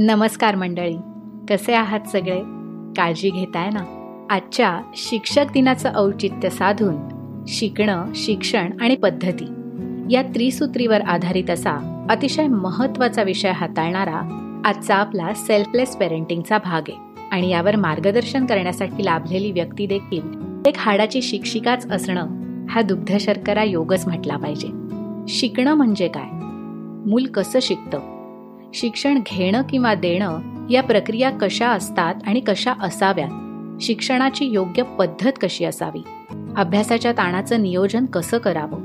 नमस्कार मंडळी. कसे आहात सगळे? काळजी घेताय ना? आजच्या शिक्षक दिनाचं औचित्य साधून शिकणं शिक्षण आणि पद्धती या त्रिसूत्रीवर आधारित असा अतिशय महत्त्वाचा विषय हाताळणारा आजचा आपला सेल्फलेस पेरेंटिंगचा भाग आहे. आणि यावर मार्गदर्शन करण्यासाठी लाभलेली व्यक्ती देखील एक हाडाची शिक्षिकाच असणं हा दुग्ध शर्करा योगच म्हटला पाहिजे. शिकणं म्हणजे काय? मूल कसं शिकतं? शिक्षण घेणं किंवा देणं या प्रक्रिया कशा असतात आणि कशा असाव्यात? शिक्षणाची योग्य पद्धत कशी असावी? अभ्यासाच्या ताणाचं नियोजन कसं करावं?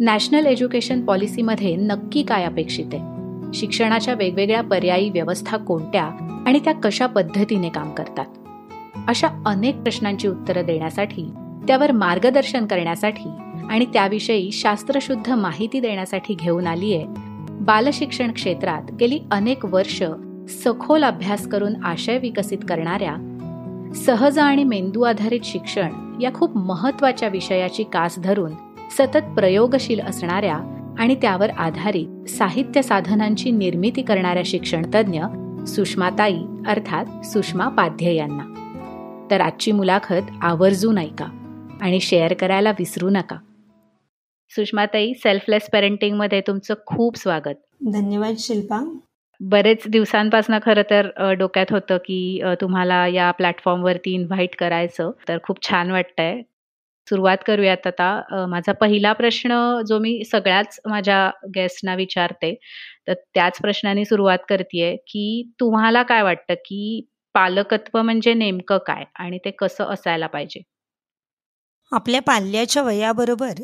नॅशनल एज्युकेशन पॉलिसीमध्ये नक्की काय अपेक्षित आहे? शिक्षणाच्या वेगवेगळ्या पर्यायी व्यवस्था कोणत्या आणि त्या कशा पद्धतीने काम करतात? अशा अनेक प्रश्नांची उत्तरं देण्यासाठी त्यावर मार्गदर्शन करण्यासाठी आणि त्याविषयी शास्त्रशुद्ध माहिती देण्यासाठी घेऊन आली आहे बालशिक्षण क्षेत्रात गेली अनेक वर्ष सखोल अभ्यास करून आशय विकसित करणाऱ्या सहज आणि मेंदू आधारित शिक्षण या खूप महत्त्वाच्या विषयाची कास धरून सतत प्रयोगशील असणाऱ्या आणि त्यावर आधारित साहित्य साधनांची निर्मिती करणाऱ्या शिक्षणतज्ञ सुषमाताई अर्थात सुषमा पाध्य यांना. तर आजची मुलाखत आवर्जून ऐका आणि शेअर करायला विसरू नका. सुषमाताई सेल्फलेस पेरेंटिंगमध्ये तुमचं खूप स्वागत. धन्यवाद शिल्पा. बरेच दिवसांपासून खरं तर डोक्यात होतं की तुम्हाला या प्लॅटफॉर्मवरती इन्व्हाइट करायचं तर खूप छान वाटतंय. सुरुवात करूयात आता. माझा पहिला प्रश्न जो मी सगळ्याच माझ्या गेस्टना विचारते तर त्याच प्रश्नाने सुरुवात करते की तुम्हाला काय वाटतं की पालकत्व म्हणजे नेमकं काय? आणि ते कसं असायला पाहिजे? आपल्या पाल्याच्या वयाबरोबर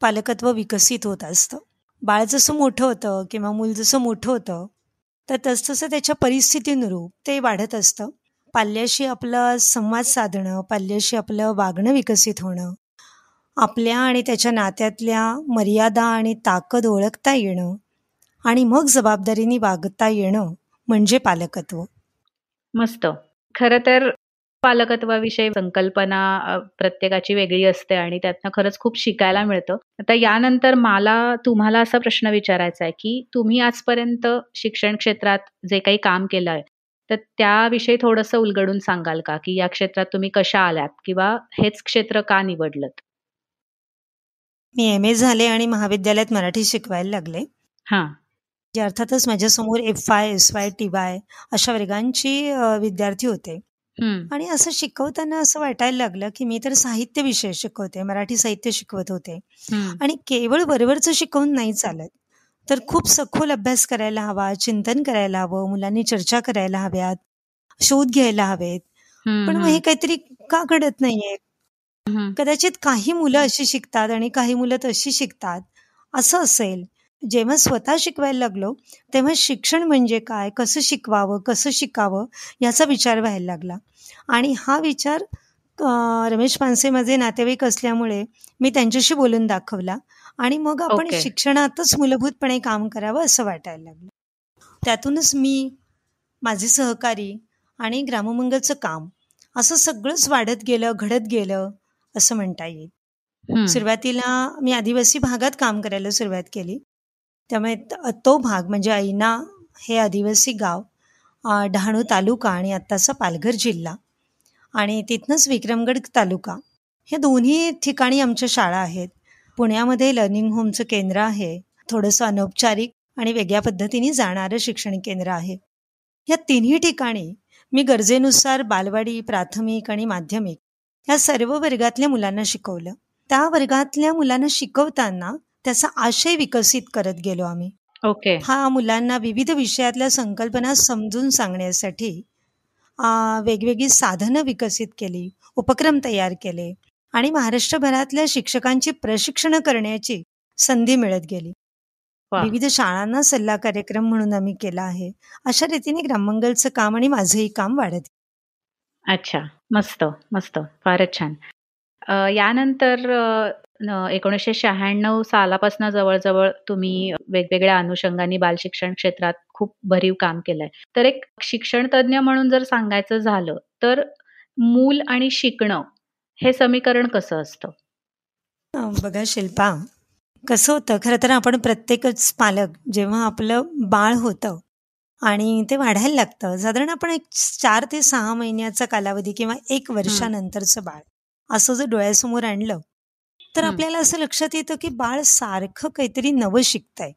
पालकत्व विकसित होत असतं. बाळ जसं मोठं होतं किंवा मूल जसं मोठं होतं तर तसतसं त्याच्या परिस्थितीनुरूप ते वाढत असतं. पाल्याशी आपलं संवाद साधणं पाल्याशी आपलं वागणं विकसित होणं आपल्या आणि त्याच्या नात्यातल्या मर्यादा आणि ताकद ओळखता येणं आणि मग जबाबदारीने वागता येणं म्हणजे पालकत्व. मस्त. खरं तर पालकत्वाविषयी संकल्पना प्रत्येकाची वेगळी असते आणि त्यातनं खरंच खूप शिकायला मिळतं. आता यानंतर मला तुम्हाला असा प्रश्न विचारायचा आहे की तुम्ही आजपर्यंत शिक्षण क्षेत्रात जे काही काम केलं आहे तर त्याविषयी थोडंसं उलगडून सांगाल का? की या क्षेत्रात तुम्ही कशा आल्यात किंवा हेच क्षेत्र का निवडलं मी एम ए झाले आणि महाविद्यालयात मराठी शिकवायला लागले. हा. अर्थातच माझ्यासमोर F Y S Y T Y अशा वर्गांची विद्यार्थी होते. आणि असं शिकवताना असं वाटायला लागलं की मी तर साहित्य विषय शिकवते मराठी साहित्य शिकवत होते. आणि केवळ बरोबरच शिकवून नाही चालत. तर खूप सखोल अभ्यास करायला हवा चिंतन करायला हवं मुलांनी चर्चा करायला हव्यात शोध घ्यायला हवेत. पण मग हे काहीतरी का घडत नाहीये? कदाचित काही मुलं अशी शिकतात आणि काही मुलं तशी शिकतात असं असेल. जेव्हा स्वतः शिकवायला लागलो तेव्हा शिक्षण म्हणजे काय? कसं शिकवावं? कसं शिकावं? याचा विचार व्हायला लागला. आणि हा विचार रमेश पानसे माझे नातेवाईक असल्यामुळे मी त्यांच्याशी बोलून दाखवला आणि मग आपण शिक्षणातच मूलभूतपणे काम करावं असं वाटायला लागलं. त्यातूनच मी माझे सहकारी आणि ग्राममंगलचं काम असं सगळंच वाढत गेलं घडत गेलं असं म्हणता येईल. सुरुवातीला मी आदिवासी भागात काम करायला सुरुवात केली. त्यामुळे तो भाग म्हणजे ऐना हे आदिवासी गाव डहाणू तालुका आणि आत्ताचा पालघर जिल्हा. आणि तिथनंच विक्रमगड तालुका. हे दोन्ही ठिकाणी आमच्या शाळा आहेत. पुण्यामध्ये लर्निंग होमचं केंद्र आहे. थोडंसं अनौपचारिक आणि वेगळ्या पद्धतीने जाणारं शिक्षण केंद्र आहे. या तिन्ही ठिकाणी मी गरजेनुसार बालवाडी प्राथमिक आणि माध्यमिक या सर्व वर्गातल्या मुलांना शिकवलं. त्या वर्गातल्या मुलांना शिकवताना त्याचा आशय विकसित करत गेलो आम्ही. ओके. हा मुलांना विविध विषयातल्या संकल्पना समजून सांगण्यासाठी वेगवेगळी साधनं विकसित केली उपक्रम तयार केले आणि महाराष्ट्रभरातल्या शिक्षकांची प्रशिक्षण करण्याची संधी मिळत गेली. विविध शाळांना सल्ला कार्यक्रम म्हणून आम्ही केला आहे. अशा रीतीने ग्राममंगलचं काम आणि माझंही काम वाढत अच्छा. मस्त मस्त. फारच छान. यानंतर एकोणीसशे शहाण्णव सालापासून जवळजवळ तुम्ही वेगवेगळ्या अनुषंगाने बालशिक्षण क्षेत्रात खूप भरीव काम केलंय. तर एक शिक्षण तज्ज्ञ म्हणून जर सांगायचं झालं तर मूल आणि शिकणं हे समीकरण कसं असतं? बघा शिल्पा कसं होतं खरं तर आपण प्रत्येकच पालक जेव्हा आपलं बाळ होतं आणि ते वाढायला लागतं साधारण आपण एक चार ते सहा महिन्याचा कालावधी किंवा एक वर्षानंतरचं बाळ असं जर डोळ्यासमोर आणलं तर आपल्याला असं लक्षात येतं की बाळ सारखं काहीतरी नवं शिकतंय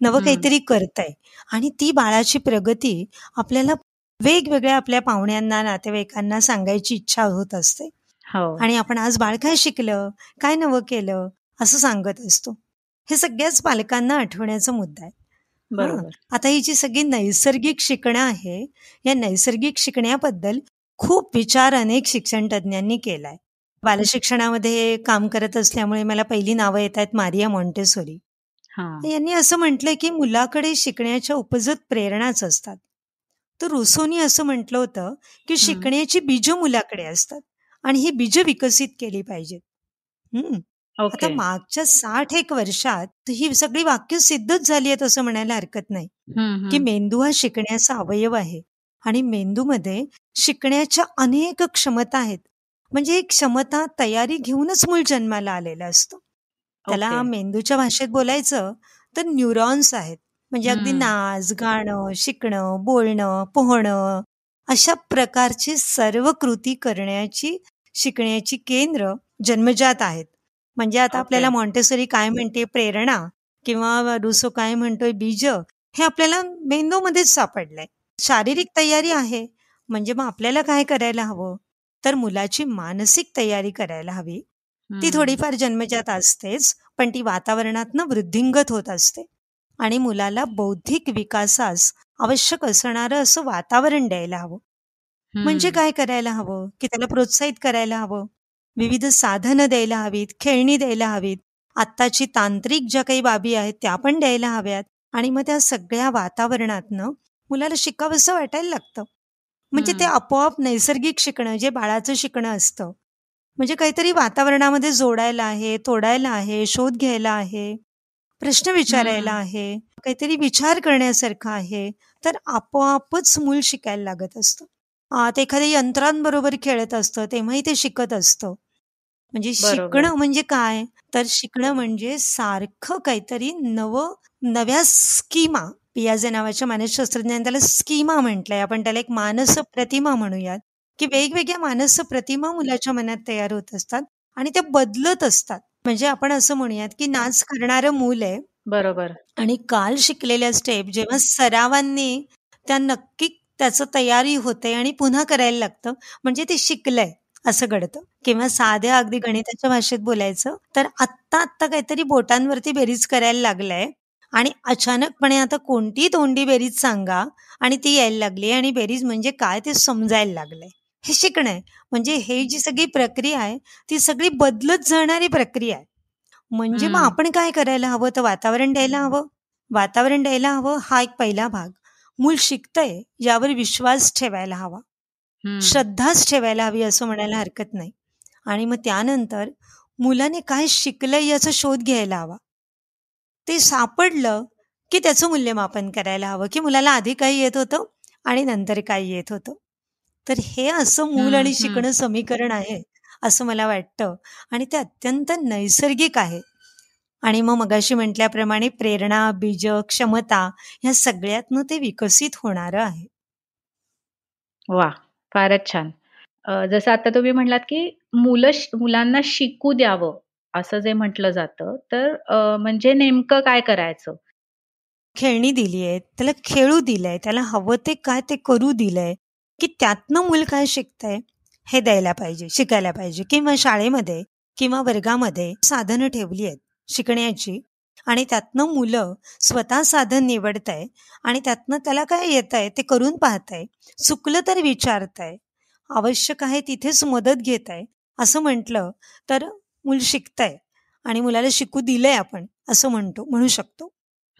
नवं काहीतरी करतंय. आणि ती बाळाची प्रगती आपल्याला वेगवेगळ्या आपल्या पाहुण्यांना नातेवाईकांना सांगायची इच्छा होत असते. हो. आणि आपण आज बाळ काय शिकलं काय नवं केलं असं सांगत असतो. हे सगळ्याच पालकांना आठवण्याचा मुद्दा आहे. बरोबर. आता ही जी सगळी नैसर्गिक शिकणं आहे या नैसर्गिक शिकण्याबद्दल खूप विचार अनेक शिक्षण तज्ज्ञांनी केलाय. बालशिक्षणामध्ये काम करत असल्यामुळे मला पहिली नावं येत आहेत मारिया मॉन्टेसोरी. यांनी असं म्हटलंय की मुलाकडे शिकण्याच्या उपजत प्रेरणाच असतात. तर रुसोनी असं म्हटलं होतं की शिकण्याची बीज मुलाकडे असतात आणि ही बीज विकसित केली पाहिजेत. हम्म. आता मागच्या साठ एक वर्षात ही सगळी वाक्य सिद्धच झाली आहेत असं म्हणायला हरकत नाही. की मेंदू हा शिकण्याचा अवयव आहे आणि मेंदूमध्ये शिकण्याच्या अनेक क्षमता आहेत. म्हणजे एक क्षमता तयारी घेऊनच मूळ जन्माला आलेला असतो. त्याला मेंदूच्या भाषेत बोलायचं तर न्यूरॉन्स आहेत. म्हणजे अगदी नाच गाणं शिकणं बोलणं पोहणं अशा प्रकारची सर्व कृती करण्याची शिकण्याची केंद्र जन्मजात आहेत. म्हणजे आता आपल्याला मॉन्टेसरी काय म्हणते? प्रेरणा किंवा रुसो काय म्हणतोय? बीज हे आपल्याला मेंदूमध्येच सापडलंय. शारीरिक तयारी आहे. म्हणजे मग आपल्याला काय करायला हवं? तर मुलाची मानसिक तयारी करायला हवी. ती थोडीफार जन्मजात असतेच पण ती वातावरणातनं वृद्धिंगत होत असते. आणि मुलाला बौद्धिक विकासास आवश्यक असणारं असं वातावरण द्यायला हवं. म्हणजे काय करायला हवं? की त्याला प्रोत्साहित करायला हवं? विविध साधनं द्यायला हवीत खेळणी द्यायला हवीत आत्ताची तांत्रिक ज्या काही बाबी आहेत त्या पण द्यायला हव्यात. आणि मग त्या सगळ्या वातावरणातनं मुलाला शिकावंसं वाटायला लागतं. म्हणजे ते आपोआप नैसर्गिक शिकणं जे बाळाचं शिकणं असतं. म्हणजे काहीतरी वातावरणामध्ये जोडायला आहे तोडायला आहे शोध घ्यायला आहे प्रश्न विचारायला आहे काहीतरी विचार करण्यासारखं आहे तर आपोआपच मूल शिकायला लागत असतं. ते एखाद्या यंत्रांबरोबर खेळत असतं तेव्हाही ते शिकत असतं. म्हणजे शिकणं म्हणजे काय? तर शिकणं म्हणजे सारखं काहीतरी नवं नव्या स्कीमा पियाजे नावाच्या मानसशास्त्रज्ञाने त्याला स्कीमा म्हटलंय. आपण त्याला एक मानस प्रतिमा म्हणूयात की वेगवेगळ्या मानस प्रतिमा मुलाच्या मनात तयार होत असतात आणि त्या बदलत असतात. म्हणजे आपण असं म्हणूयात की नाच करणारं मूल आहे बरोबर. आणि काल शिकलेल्या स्टेप जेव्हा सरावांनी त्या नक्की त्याचं तयारी होते आणि पुन्हा करायला लागतं म्हणजे ते शिकलंय असं घडतं. किंवा साध्या अगदी गणिताच्या भाषेत बोलायचं तर आत्ता आत्ता काहीतरी बोटांवरती बेरीज करायला लागलंय. आणि अचानकपणे आता कोणती तोंडी बेरीज सांगा आणि ती यायला लागली आणि बेरीज म्हणजे काय ते समजायला लागलंय. हे शिकणं आहे. म्हणजे हे जी सगळी प्रक्रिया आहे ती सगळी बदलत जाणारी प्रक्रिया आहे. म्हणजे मग आपण काय करायला हवं? तर वातावरण द्यायला हवं. वातावरण द्यायला हवं हा एक पहिला भाग. मूल शिकतंय यावर विश्वास ठेवायला हवा. श्रद्धाच ठेवायला हवी असं म्हणायला हरकत नाही. आणि मग त्यानंतर मुलाने काय शिकलंय याचा शोध घ्यायला हवा. ते सापडलं की त्याचं मूल्यमापन करायला हवं की मुलाला आधी काही येत होतं आणि नंतर काय येत होतं. तर हे असं मूल आणि शिकणं समीकरण आहे असं मला वाटतं. आणि ते अत्यंत नैसर्गिक आहे. आणि मग मगाशी म्हटल्याप्रमाणे प्रेरणा बीज क्षमता ह्या सगळ्यातनं ते विकसित होणार आहे. वा फारच छान. जसं आता तुम्ही म्हणलात की मुलं मुलांना शिकू द्यावं. असं जे म्हटलं जातं तर म्हणजे नेमकं काय करायचं? खेळणी दिली आहे त्याला खेळू दिलंय त्याला हवं ते काय ते करू दिलंय की त्यातनं मूल काय शिकतंय हे द्यायला पाहिजे शिकायला पाहिजे किंवा शाळेमध्ये किंवा वर्गामध्ये साधनं ठेवली आहेत शिकण्याची आणि त्यातनं मुलं स्वतः साधन निवडताय आणि त्यातनं त्याला काय येत आहे ते करून पाहताय चुकलं तर विचारताय आवश्यक आहे तिथेच मदत घेत आहे असं म्हटलं तर मूल शिकतंय आणि मुलाला शिकू दिलंय आपण असं म्हणतो म्हणू शकतो.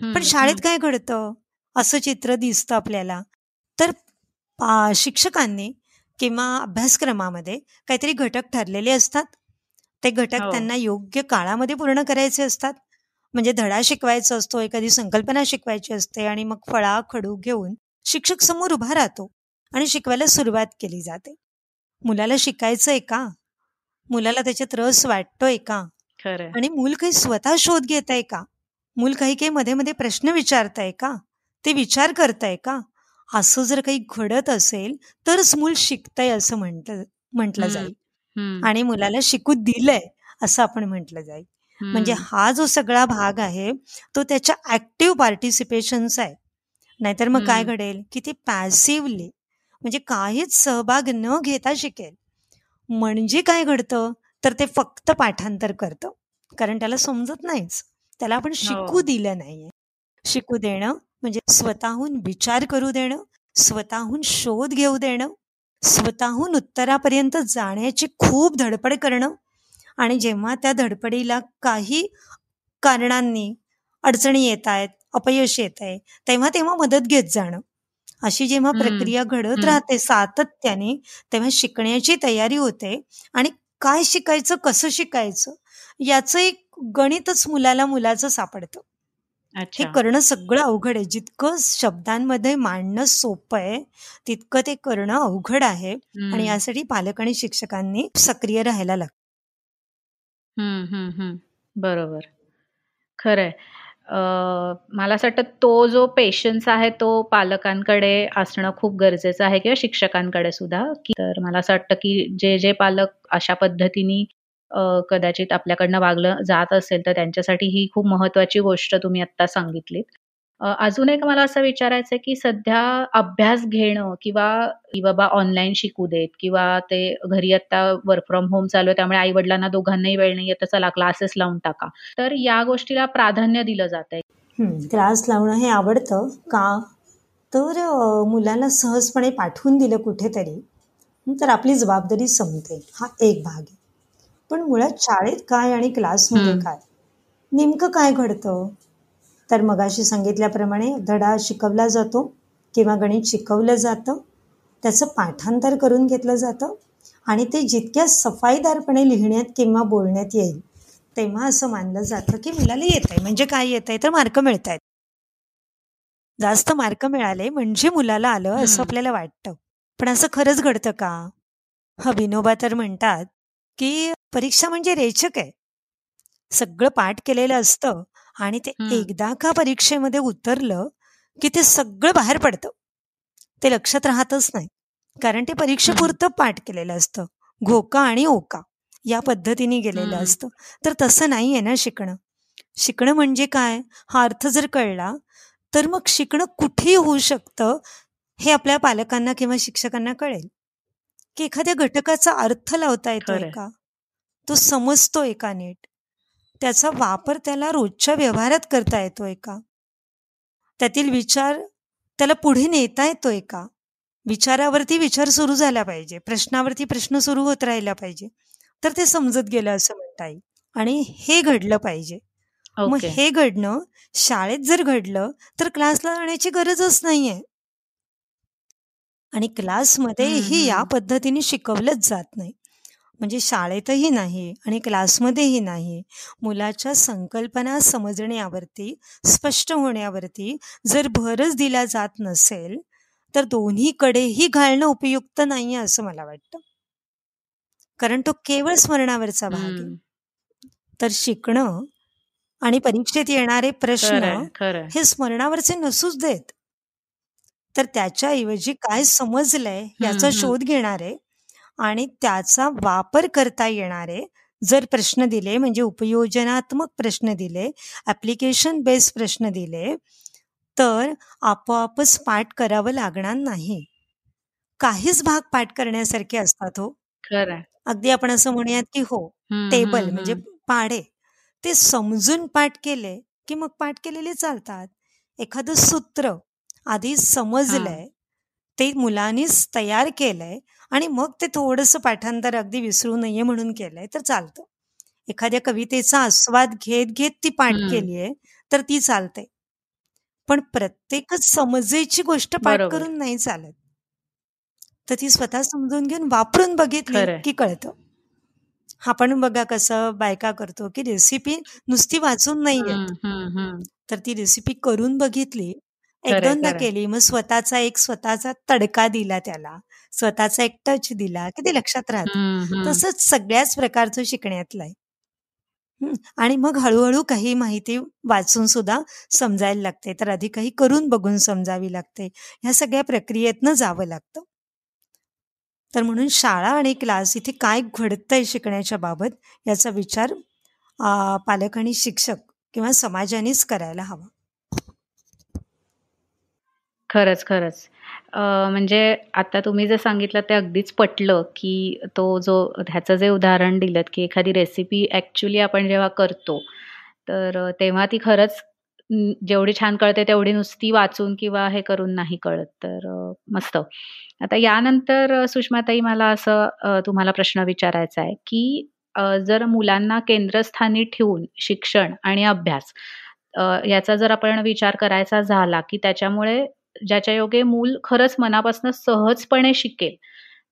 पण शाळेत काय घडतं? असं चित्र दिसतं आपल्याला. तर शिक्षकांनी किंवा अभ्यासक्रमामध्ये काहीतरी घटक ठरलेले असतात. ते घटक हो. त्यांना योग्य काळामध्ये पूर्ण करायचे असतात. म्हणजे धडा शिकवायचा असतो एखादी संकल्पना शिकवायची असते आणि मग फळा खडू घेऊन शिक्षक समोर उभा राहतो आणि शिकवायला सुरुवात केली जाते. मुलाला शिकायचंय का? मुलाला त्याच्यात रस वाटतोय का? आणि मूल काही स्वतः शोध घेत आहे का? मूल काही काही मध्ये मध्ये प्रश्न विचारत आहे का? ते विचार करताय का? असं जर काही घडत असेल तरच मूल शिकतंय असं म्हटलं म्हटलं जाईल. आणि मुलाला शिकू दिलंय असं आपण म्हटलं जाईल. म्हणजे हा जो सगळा भाग आहे तो त्याच्या ऍक्टिव्ह पार्टिसिपेशनचा आहे. नाहीतर मग काय घडेल? की ते पॅसिव्हली म्हणजे काहीच सहभाग न घेता शिकेल. म्हणजे काय घडतं? तर ते फक्त पाठांतर करतं. कारण त्याला समजत नाहीच. त्याला आपण शिकू हो. दिलं नाहीये. शिकू देणं म्हणजे स्वतःहून विचार करू देणं स्वतःहून शोध घेऊ देणं स्वतःहून उत्तरापर्यंत जाण्याची खूप धडपड करणं आणि जेव्हा त्या धडपडीला काही कारणांनी अडचणी येत आहेत अपयश येत आहे तेव्हा तेव्हा मदत घेत जाणं. अशी जेव्हा प्रक्रिया घडत राहते सातत्याने तेव्हा शिकण्याची तयारी होते. आणि काय शिकायचं कसं शिकायचं याचं एक गणितच मुलाला मुलाचं सापडतं. हे करणं सगळं अवघड आहे. जितकं शब्दांमध्ये मांडणं सोपं आहे तितकं ते करणं अवघड आहे. आणि यासाठी पालक आणि शिक्षकांनी सक्रिय राहायला लागतं बरोबर. खरंय मला असं वाटतं तो जो पेशन्स आहे तो पालकांकडे असणं खूप गरजेचं आहे किंवा शिक्षकांकडे सुद्धा. की तर मला असं वाटतं की जे जे पालक अशा पद्धतीने कदाचित आपल्याकडनं वागलं जात असेल तर त्यांच्यासाठी ही खूप महत्वाची गोष्ट तुम्ही आता सांगितलीत. अजून एक मला असं विचारायचं की सध्या अभ्यास घेणं किंवा बाबा ऑनलाईन शिकू देत किंवा ते घरी आता वर्क फ्रॉम होम चालू आहे त्यामुळे आई वडिलांना दोघांनाही वेळ नाही येत चला क्लासेस लावून टाका. तर या गोष्टीला प्राधान्य दिलं जात आहे क्लास लावणं हे आवडतं का? तर मुलांना सहजपणे पाठवून दिलं कुठेतरी तर आपली जबाबदारी संपते. हा एक भाग आहे. पण मुळात शाळेत काय आणि क्लासमध्ये काय? नेमकं काय घडतं? तर मगाशी सांगितल्याप्रमाणे धडा शिकवला जातो किंवा गणित शिकवलं जातं. त्याचं पाठांतर करून घेतलं जातं आणि ते जितक्या सफाईदारपणे लिहिण्यात किंवा बोलण्यात येईल तेव्हा असं मानलं जातं की मुलाला येत आहे म्हणजे काय येत आहे तर मार्क मिळत आहेत जास्त मार्क मिळाले म्हणजे मुलाला आलं असं आपल्याला वाटतं. पण असं खरंच घडतं का? हा विनोबा तर म्हणतात की परीक्षा म्हणजे रेचक आहे. सगळं पाठ केलेलं असतं. आणि ते एकदा का परीक्षेमध्ये उतरलं की ते सगळं बाहेर पडतं. ते लक्षात राहतच नाही. कारण ते परीक्षेपुरतं पाठ केलेलं असतं. घोका आणि ओका या पद्धतीने गेलेलं असतं. तर तसं नाहीये ना शिकणं. शिकणं म्हणजे काय? हा अर्थ जर कळला तर मग शिकणं कुठेही होऊ शकतं हे आपल्या पालकांना किंवा शिक्षकांना कळेल. की एखाद्या घटकाचा अर्थ लावता येतोय का? तो समजतोय का नीट? त्याचा वापर त्याला रोजच्या व्यवहारात करता येतोय का? त्यातील विचार त्याला पुढे नेता येतोय का? विचारावरती विचार सुरू झाला पाहिजे. प्रश्नावरती प्रश्न सुरू होत राहिला पाहिजे. तर ते समजत गेलं असं म्हणता येईल आणि हे घडलं पाहिजे. मग हे घडणं शाळेत जर घडलं तर क्लासला जाण्याची गरजच नाहीये. आणि क्लासमध्ये या पद्धतीने शिकवलंच जात नाही. म्हणजे शाळेतही नाही आणि क्लासमध्येही नाही. मुलाच्या संकल्पना समजण्यावरती स्पष्ट होण्यावरती जर भरच दिला जात नसेल तर दोन्हीकडेही घालणं उपयुक्त नाही असं मला वाटतं. कारण तो केवळ स्मरणावरचा भाग आहे. तर शिकणं आणि परीक्षेत येणारे प्रश्न हे स्मरणावरचे नसूच देत. तर त्याच्याऐवजी काय समजलंय याचा शोध घेणारे आणि त्याचा वापर करता येणारे जर प्रश्न दिले म्हणजे उपयोजनात्मक प्रश्न दिले ऍप्लिकेशन बेस्ड प्रश्न दिले तर आपोआपच पाठ करावं लागणार नाही. काहीच भाग पाठ करण्यासारखे असतात हो. अगदी आपण असं म्हणूयात की हो टेबल म्हणजे पाढे. ते समजून पाठ केले की मग पाठ केलेले चालतात. एखादं सूत्र आधी समजलंय ते मुलांनीच तयार केलंय आणि मग ते थोडंसं पाठांतर अगदी विसरू नये म्हणून केलंय तर चालतं. एखाद्या कवितेचा आस्वाद घेत घेत ती पाठ केली आहे तर ती चालते. पण प्रत्येकच समजायची गोष्ट पाठ करून नाही चालत. तर ती स्वतः समजून घेऊन वापरून बघितली की कळतं. आपण बघा कसं बायका करतो की रेसिपी नुसती वाचून नाही तर ती रेसिपी करून बघितली एक दोनदा केली. मग स्वतःचा एक स्वतःचा तडका दिला त्याला. स्वतःचा एक टच दिला. की ते लक्षात राहत. तसंच सगळ्याच प्रकारचं शिकण्यातलं आहे. आणि मग हळूहळू काही माहिती वाचून सुद्धा समजायला लागते. तर आधी काही करून बघून समजावी लागते. ह्या सगळ्या प्रक्रियेतनं जावं लागतं. तर म्हणून शाळा आणि क्लास इथे काय घडतंय शिकण्याच्या बाबत याचा विचार पालक आणि शिक्षक किंवा समाजानेच करायला हवा. खरंच खरंच. म्हणजे आता तुम्ही जे सांगितलं ते अगदीच पटलं की तो जो ह्याचं जे उदाहरण दिलं की एखादी रेसिपी ॲक्च्युली आपण जेव्हा करतो तर तेव्हा ती खरंच जेवढी छान कळते तेवढी नुसती वाचून किंवा हे करून नाही कळत. तर मस्त. आता यानंतर सुषमाताई मला असं तुम्हाला प्रश्न विचारायचा आहे की जर मुलांना केंद्रस्थानी ठेवून शिक्षण आणि अभ्यास याचा जर आपण विचार करायचा झाला की त्याच्यामुळे ज्याच्या योगे मूल खरंच मनापासून सहजपणे शिकेल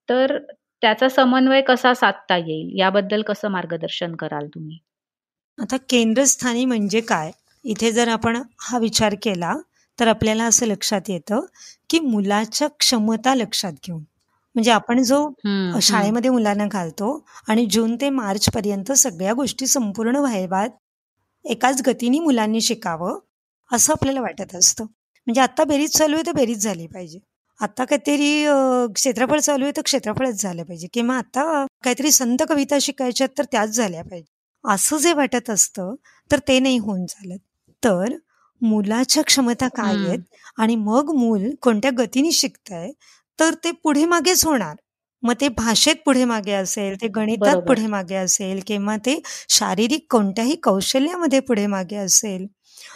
तर त्याचा समन्वय कसा साधता येईल? याबद्दल कसं मार्गदर्शन कराल तुम्ही? आता केंद्रस्थानी म्हणजे काय? इथे जर आपण हा विचार केला तर आपल्याला असं लक्षात येतं की मुलाच्या क्षमता लक्षात घेऊन. म्हणजे आपण जो शाळेमध्ये मुलांना घालतो आणि जून ते मार्च पर्यंत सगळ्या गोष्टी संपूर्ण व्हायवात एकाच गतीने मुलांनी शिकावं असं आपल्याला वाटत असतं. म्हणजे आता बेरीज चालू आहे तर बेरीज झाली पाहिजे. आता काहीतरी क्षेत्रफळ चालू आहे तर क्षेत्रफळच झालं पाहिजे. किंवा आता काहीतरी संत कविता शिकायच्या तर त्याच झाल्या पाहिजे. असं जे वाटत असतं तर ते नाही होऊन चालत. तर मुलाच्या क्षमता काय आहेत आणि मग मूल कोणत्या गतीने शिकतंय तर ते पुढे मागेच होणार. मग ते भाषेत पुढे मागे असेल ते गणितात पुढे मागे असेल किंवा ते शारीरिक कोणत्याही कौशल्यामध्ये पुढे मागे असेल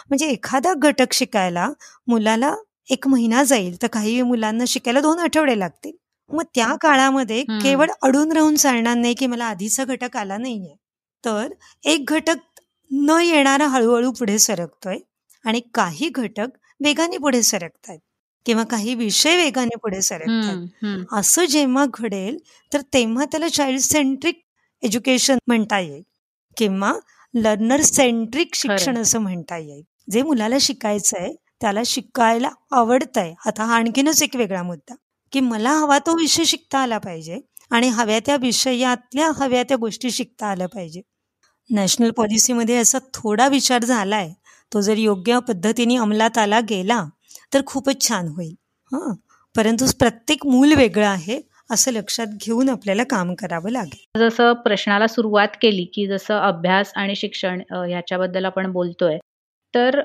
म्हणजे एखादा घटक शिकायला मुलाला एक महिना जाईल तर काही मुलांना शिकायला दोन आठवडे लागतील. मग त्या काळामध्ये केवळ अडून राहून चालणार नाही की मला आधीचा घटक आला नाहीये. तर एक घटक न येणारा हळूहळू पुढे सरकतोय आणि काही घटक वेगाने पुढे सरकतायत किंवा काही विषय वेगाने पुढे सरकतात असं जेव्हा घडेल तर तेव्हा त्याला चाइल्ड सेंट्रिक एज्युकेशन म्हणता येईल किंवा लर्नर सेंट्रिक शिक्षण असं म्हणता येईल. जे मुलाला शिकायचं आहे त्याला शिकायला आवडतंय. आता हा आणखीनच एक वेगळा मुद्दा की मला हवा तो विषय शिकता आला पाहिजे आणि हव्या त्या विषयातल्या हव्या त्या गोष्टी शिकता आल्या पाहिजे. नॅशनल पॉलिसीमध्ये असा थोडा विचार झालाय तो जर योग्य पद्धतीने अंमलात आला गेला तर खूपच छान होईल. हां. परंतु प्रत्येक मूल वेगळं आहे. असं लक्षात घेऊन आपल्याला काम करावं लागेल. जसं प्रश्नाला सुरुवात केली की जसं अभ्यास आणि शिक्षण ह्याच्याबद्दल आपण बोलतोय तर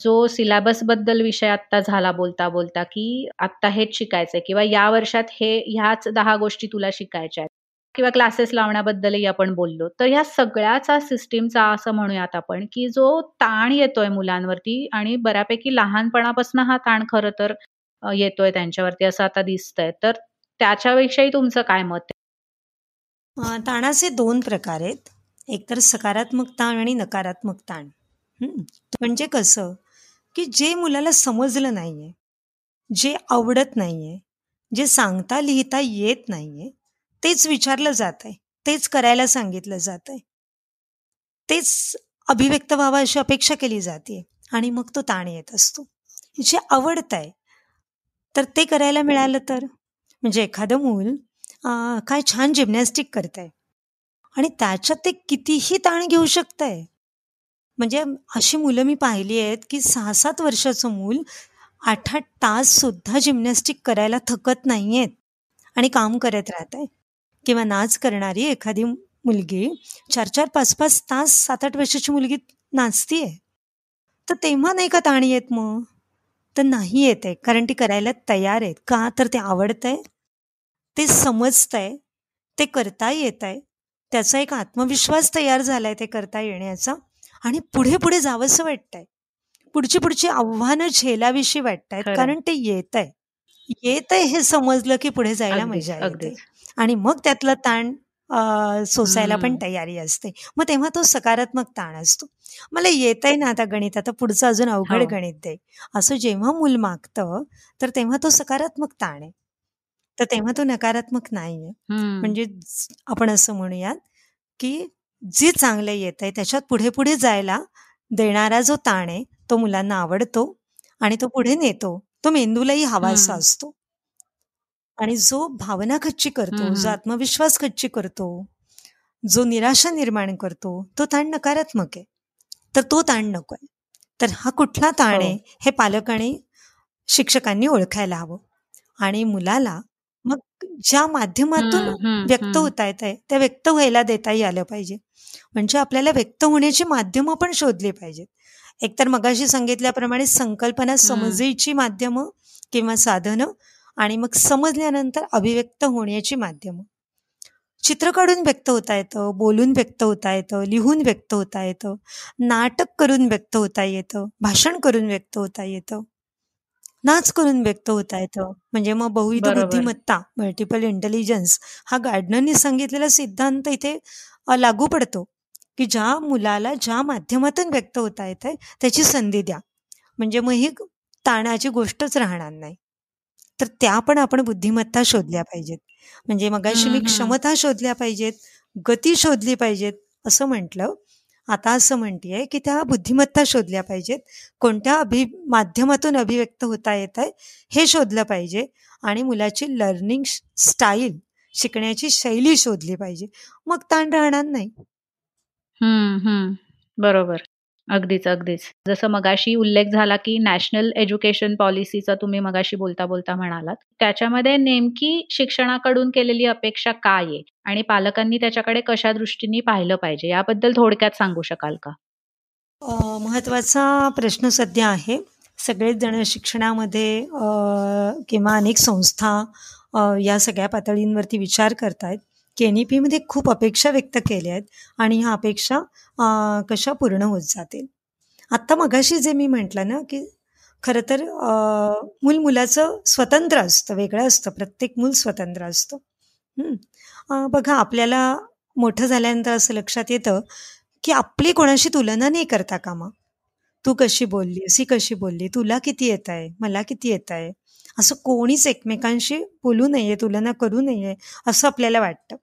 जो सिलॅबसबद्दल विषय आता झाला बोलता बोलता की आत्ता हेच शिकायचंय किंवा या वर्षात हे ह्याच दहा गोष्टी तुला शिकायच्या आहेत किंवा क्लासेस लावण्याबद्दलही आपण बोललो तर ह्या सगळ्याचा सिस्टीमचा असं म्हणूयात आपण की जो ताण येतोय मुलांवरती आणि बऱ्यापैकी लहानपणापासून हा ताण खरं तर येतोय त्यांच्यावरती असं आता दिसतंय तर त्याच्याविषयी तुमचं काय मत आहे? ताणाचे दोन प्रकार आहेत. एकतर सकारात्मक ताण आणि नकारात्मक ताण. म्हणजे कसं? की जे मुलाला समजलं नाहीये जे आवडत नाहीये जे सांगता लिहिता येत नाहीये तेच विचारलं जात आहे तेच करायला सांगितलं जात आहे तेच अभिव्यक्त व्हावा अशी अपेक्षा केली जाते आणि मग तो ताण येत असतो. जे आवडत आहे तर ते करायला मिळालं तर? म्हणजे एखादं मूल काय छान जिम्नॅस्टिक करत आहे आणि त्याच्यात ते कितीही ताण घेऊ शकत आहे म्हणजे अशी मुलं मी पाहिली आहेत की सहा सात वर्षाचं मूल आठ आठ तास सुद्धा जिम्नॅस्टिक करायला थकत नाही आहेत आणि काम करत राहत आहे किंवा नाच करणारी एखादी मुलगी चार चार पाच पाच तास सात आठ वर्षाची मुलगी नाचतीये. तर तेव्हा नाही का ताण येत मग? तर नाही येत आहे कारण ती करायला तयार आहेत. का? तर ते आवडतंय ते समजतंय ते करता येत आहे त्याचा एक आत्मविश्वास तयार झालाय ते करता येण्याचा. आणि पुढे पुढे जावंसं वाटतंय. पुढची पुढची आव्हानं झेलाविषयी वाटतायत कारण ते येत आहे येत आहे हे समजलं की पुढे जायला मजा येते. आणि मग त्यातलं ताण सोसायला पण तयारी असते. मग तेव्हा तो सकारात्मक ताण असतो. मला येत आहे ना आता गणित आता पुढचं अजून अवघड हो. गणित दे. असं जेव्हा मूल मागतं तर तेव्हा तो सकारात्मक ताण आहे. तर तेव्हा तो नकारात्मक नाहीये. म्हणजे आपण असं म्हणूयात की जे चांगलं येत आहे त्याच्यात पुढे पुढे जायला देणारा जो ताण आहे तो मुलांना आवडतो आणि तो पुढे नेतो. तो मेंदूलाही हवासा असतो. आणि जो भावना खच्ची करतो जो आत्मविश्वास खच्ची करतो जो निराशा निर्माण करतो तो ताण नकारात्मक आहे. तर तो ताण नको आहे. तर हा कुठला ताण हो. आहे हे. पालकांनी शिक्षकांनी ओळखायला हवं. आणि मुलाला मग ज्या माध्यमातून व्यक्त होता येत आहे त्या व्यक्त व्हायला देताही आलं पाहिजे. म्हणजे आपल्याला व्यक्त होण्याची माध्यमं पण शोधली पाहिजेत. एकतर मगाशी सांगितल्याप्रमाणे संकल्पना समजायची माध्यमं किंवा साधनं आणि मग समजल्यानंतर अभिव्यक्त होण्याची माध्यमं. चित्र काढून व्यक्त होता येतं बोलून व्यक्त होता येतं लिहून व्यक्त होता येतं नाटक करून व्यक्त होता येतं भाषण करून व्यक्त होता येतं नाच करून व्यक्त होता येतं. म्हणजे मग बहुविध बुद्धिमत्ता मल्टिपल इंटेलिजन्स हा गार्डनरनी सांगितलेला सिद्धांत इथे लागू पडतो की ज्या मुलाला ज्या माध्यमातून व्यक्त होता येत आहे त्याची संधी द्या. म्हणजे मग ही ताणाची गोष्टच राहणार नाही. तर त्या पण आपण बुद्धिमत्ता शोधल्या पाहिजेत. म्हणजे मगाशी मी क्षमता शोधल्या पाहिजेत गती शोधली पाहिजेत असं म्हटलं. आता असं म्हणतेय की त्या बुद्धिमत्ता शोधल्या पाहिजेत. कोणत्या अभि माध्यमातून अभिव्यक्त होता येत आहे हे शोधलं पाहिजे आणि मुलाची लर्निंग स्टाईल शिकण्याची शैली शोधली पाहिजे. मग ताण राहणार नाही. बरोबर. अगदीच, अगदीच. जसं मगाशी उल्लेख झाला, की नॅशनल एज्युकेशन पॉलिसीचा तुम्ही मगाशी बोलता-बोलता म्हणालात. त्याच्यामध्ये नेमकी शिक्षणाकडून केलेली अपेक्षा काय आहे? आणि पालकांनी त्याच्याकडे कशा दृष्टीने पाहिलं पाहिजे? याबद्दल थोडक्यात सांगू शकाल का? महत्त्वाचा प्रश्न सध्या आहे. सगळेच जण शिक्षणामध्ये किंवा अनेक संस्था या सगळ्या पातळींवरती विचार करतायत. की एन ई पीमध्ये खूप अपेक्षा व्यक्त केल्या आहेत आणि ह्या अपेक्षा कशा पूर्ण होत जातील? आत्ता मगाशी जे मी म्हटलं ना की खरं तर मूल मुलाचं स्वतंत्र असतं वेगळं असतं प्रत्येक मूल स्वतंत्र असतं. बघा आपल्याला मोठं झाल्यानंतर असं लक्षात येतं की आपली कोणाशी तुलना नाही करता कामा. तू कशी बोलली अशी कशी बोलली तुला किती येत आहे मला किती येत आहे? असं कोणीच एकमेकांशी बोलू नये तुलना करू नये असं आपल्याला वाटतं.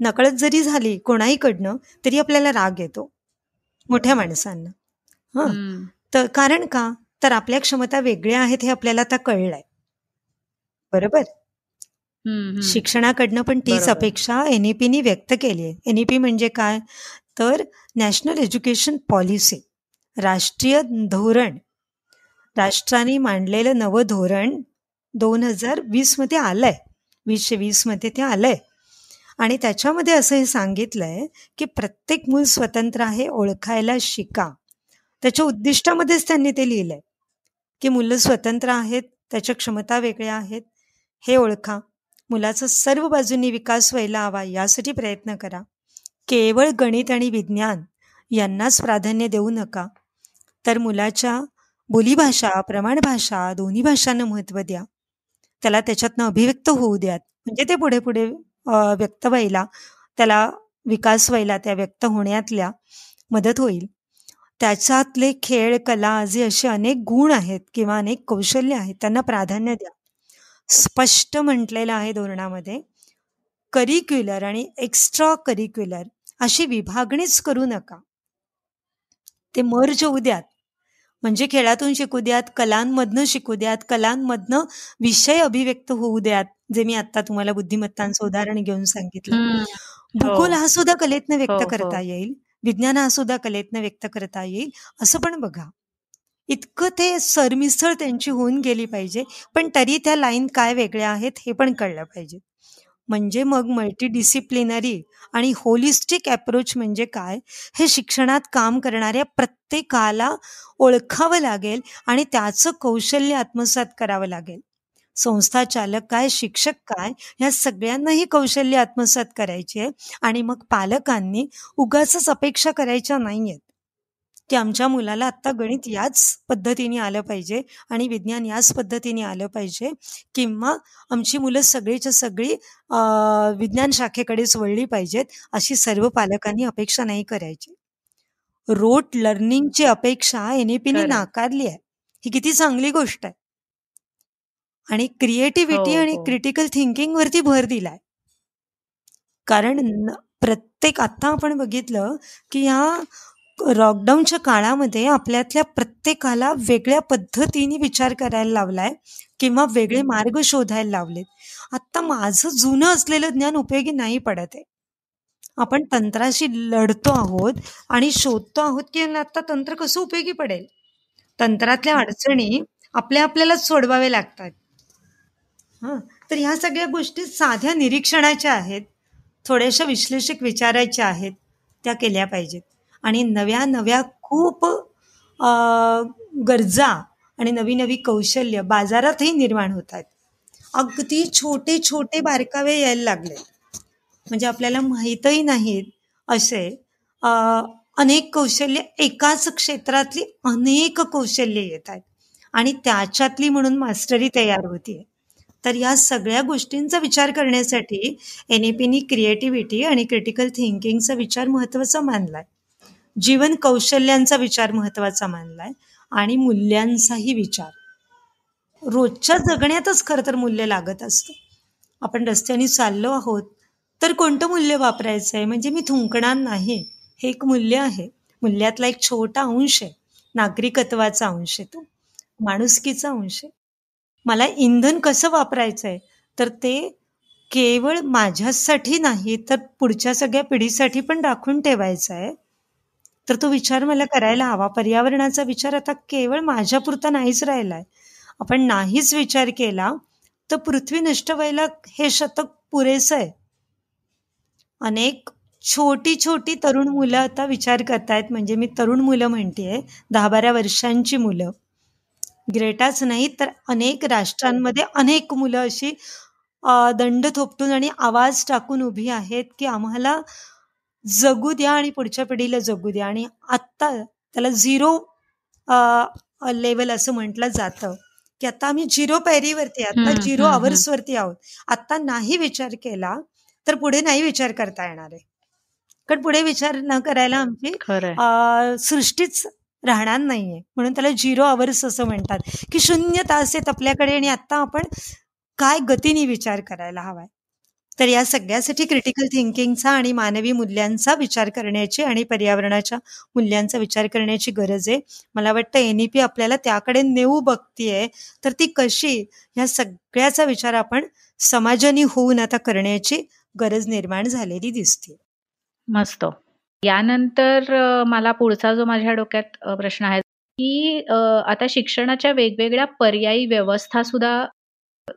नकळत जरी झाली कोणाहीकडनं तरी आपल्याला राग येतो. मोठ्या माणसांना. हं. तर कारण का? तर आपल्या क्षमता वेगळ्या आहेत हे आपल्याला आता कळलंय. बरोबर? शिक्षणाकडनं पण तीच अपेक्षा एनईपीनी व्यक्त केली आहे. एनईपी म्हणजे काय? तर नॅशनल एज्युकेशन पॉलिसी राष्ट्रीय धोरण. राष्ट्राने मांडलेलं नवं धोरण दोन हजार वीसमध्ये आलंय. वीसशे वीसमध्ये ते आलंय. आणि त्याच्यामध्ये असं हे सांगितलं आहे की प्रत्येक मूल स्वतंत्र आहे ओळखायला शिका. त्याच्या उद्दिष्टामध्येच त्यांनी ते लिहिलंय की मुलं स्वतंत्र आहेत त्याच्या क्षमता वेगळ्या आहेत हे ओळखा. मुलाचा सर्व बाजूंनी विकास व्हायला हवा यासाठी प्रयत्न करा. केवळ गणित आणि विज्ञान यांनाच प्राधान्य देऊ नका. तर मुलाच्या बोलीभाषा प्रमाणभाषा दोन्ही भाषांना महत्त्व द्या. त्याला त्याच्यातनं अभिव्यक्त होऊ द्यात. म्हणजे ते पुढे पुढे व्यक्त व्हायला त्याला विकास व्हायला त्या व्यक्त होण्यातल्या मदत होईल. त्याच्यातले खेळ कला जे असे अनेक गुण आहेत किंवा अनेक कौशल्य आहेत त्यांना प्राधान्य द्या. स्पष्ट म्हटलेलं आहे धोरणामध्ये करिक्युलर आणि एक्स्ट्रा करिक्युलर अशी विभागणीच करू नका. ते मर्ज होऊ द्यात. म्हणजे खेळातून शिकू द्यात कलांमधनं शिकू द्यात कलांमधनं विषय अभिव्यक्त होऊ द्यात जे मी आता तुम्हाला बुद्धिमत्तांचं उदाहरण घेऊन सांगितलं भूगोल हो. हा सुद्धा कलेतनं व्यक्त हो, हो. करता येईल विज्ञान हा सुद्धा कलेतनं व्यक्त करता येईल असं पण बघा इतकं ते सरमिसळ त्यांची होऊन गेली पाहिजे पण तरी त्या लाईन काय वेगळ्या आहेत हे पण कळलं पाहिजे म्हणजे मग मल्टीडिसिप्लिनरी आणि होलिस्टिक अप्रोच म्हणजे काय? हे शिक्षणात काम करणाऱ्या प्रत्येकाला ओळखावं लागेल आणि त्याचं कौशल्य आत्मसात करावं लागेल. संस्था चालक काय शिक्षक काय ह्या सगळ्यांनाही कौशल्य आत्मसात करायची आहे आणि मग पालकांनी उगाच अपेक्षा करायच्या नाहीयेत. की आमच्या मुलाला आत्ता गणित याच पद्धतीने आलं पाहिजे आणि विज्ञान याच पद्धतीने आलं पाहिजे. किंवा आमची मुलं सगळीच्या सगळी विज्ञान शाखेकडेच वळली पाहिजेत अशी सर्व पालकांनी अपेक्षा नाही करायची. रोट लर्निंगची अपेक्षा एन ए नाकारली आहे. ही किती चांगली गोष्ट आहे. आणि क्रिएटिव्हिटी हो, आणि क्रिटिकल थिंकिंग वरती भर दिलाय. कारण प्रत्येक आता आपण बघितलं की ह्या लॉकडाऊनच्या काळामध्ये आपल्यातल्या प्रत्येकाला वेगळ्या पद्धतीने विचार करायला लावलाय किंवा वेगळे मार्ग शोधायला लावलेत. आता माझं जुनं असलेलं ज्ञान उपयोगी नाही पडत आहे. आपण तंत्राशी लढतो आहोत आणि शोधतो आहोत की आता तंत्र कसं उपयोगी पडेल? तंत्रातल्या अडचणी आपल्या आपल्यालाच सोडवावे लागतात. हां. तर ह्या सगळ्या गोष्टी साध्या निरीक्षणाच्या आहेत. थोड्याशा विश्लेषक विचारायच्या आहेत. त्या केल्या पाहिजेत. आणि नव्या नव्या खूप गरजा आणि नवी नवी कौशल्य बाजारातही निर्माण होत आहेत. अगदी छोटे छोटे बारकावे यायला लागले म्हणजे आपल्याला माहीतही नाहीत असे अनेक कौशल्य एकाच क्षेत्रातली अनेक कौशल्य येत आहेत. आणि त्याच्यातली म्हणून मास्टरी तयार होतीये. तर या सगळ्या गोष्टींचा विचार करण्यासाठी एन ए पीनी क्रिएटिव्हिटी आणि क्रिटिकल थिंकिंगचा विचार महत्त्वाचा मानलाय. जीवन कौशल्यांचा विचार महत्त्वाचा मानलाय आणि मूल्यांचाही विचार. रोजच्या जगण्यातच खरं तर मूल्य लागत असतं. आपण रस्त्याने चाललो आहोत तर कोणतं मूल्य वापरायचं आहे म्हणजे मी थुंकणार नाही. हे एक मूल्य आहे. मूल्यातला एक छोटा अंश आहे. नागरिकत्वाचा अंश आहे तो. माणुसकीचा अंश आहे. मला इंधन कसं वापरायचं आहे तर ते केवळ माझ्यासाठी नाही तर पुढच्या सगळ्या पिढीसाठी पण राखून ठेवायचं आहे तर तो विचार मला करायला हवा. पर्यावरणाचा विचार आता केवळ माझ्यापुरता नाहीच राहिलाय. आपण नाहीच विचार केला तर पृथ्वी नष्ट व्हायला हे शतक पुरेसं आहे. अनेक छोटी छोटी तरुण मुलं आता विचार करतायत. म्हणजे मी तरुण मुलं म्हणतेय दहा बारा वर्षांची मुलं. ग्रेटाच नाही तर अनेक राष्ट्रांमध्ये अनेक मुलं अशी दंड थोपटून आणि आवाज टाकून उभी आहेत की आम्हाला जगू द्या आणि पुढच्या पिढीला जगू द्या. आणि आत्ता त्याला झिरो लेवल असं म्हटलं जातं. की आता आम्ही झिरो पायरीवरती आता झिरो आवर्सवरती आहोत. आता नाही विचार केला तर पुढे नाही विचार करता येणार आहे. कारण पुढे विचार न करायला आमची सृष्टीच राहणार नाहीये. म्हणून त्याला झिरो आवर्स असं म्हणतात. की शून्य तास आहेत आपल्याकडे आणि आता आपण काय गतीने विचार करायला हवाय? तर या सगळ्यासाठी क्रिटिकल थिंकिंगचा आणि मानवी मूल्यांचा विचार करण्याची आणि पर्यावरणाच्या मूल्यांचा विचार करण्याची गरज आहे. मला वाटतं एन ई पी आपल्याला त्याकडे नेऊ बघतीये. तर ती कशी? ह्या सगळ्याचा विचार आपण समाजानी होऊन आता करण्याची गरज निर्माण झालेली दिसते मस्त. यानंतर मला पुढचा जो माझ्या डोक्यात प्रश्न आहे की आता शिक्षणाच्या वेगवेगळ्या पर्यायी व्यवस्था सुद्धा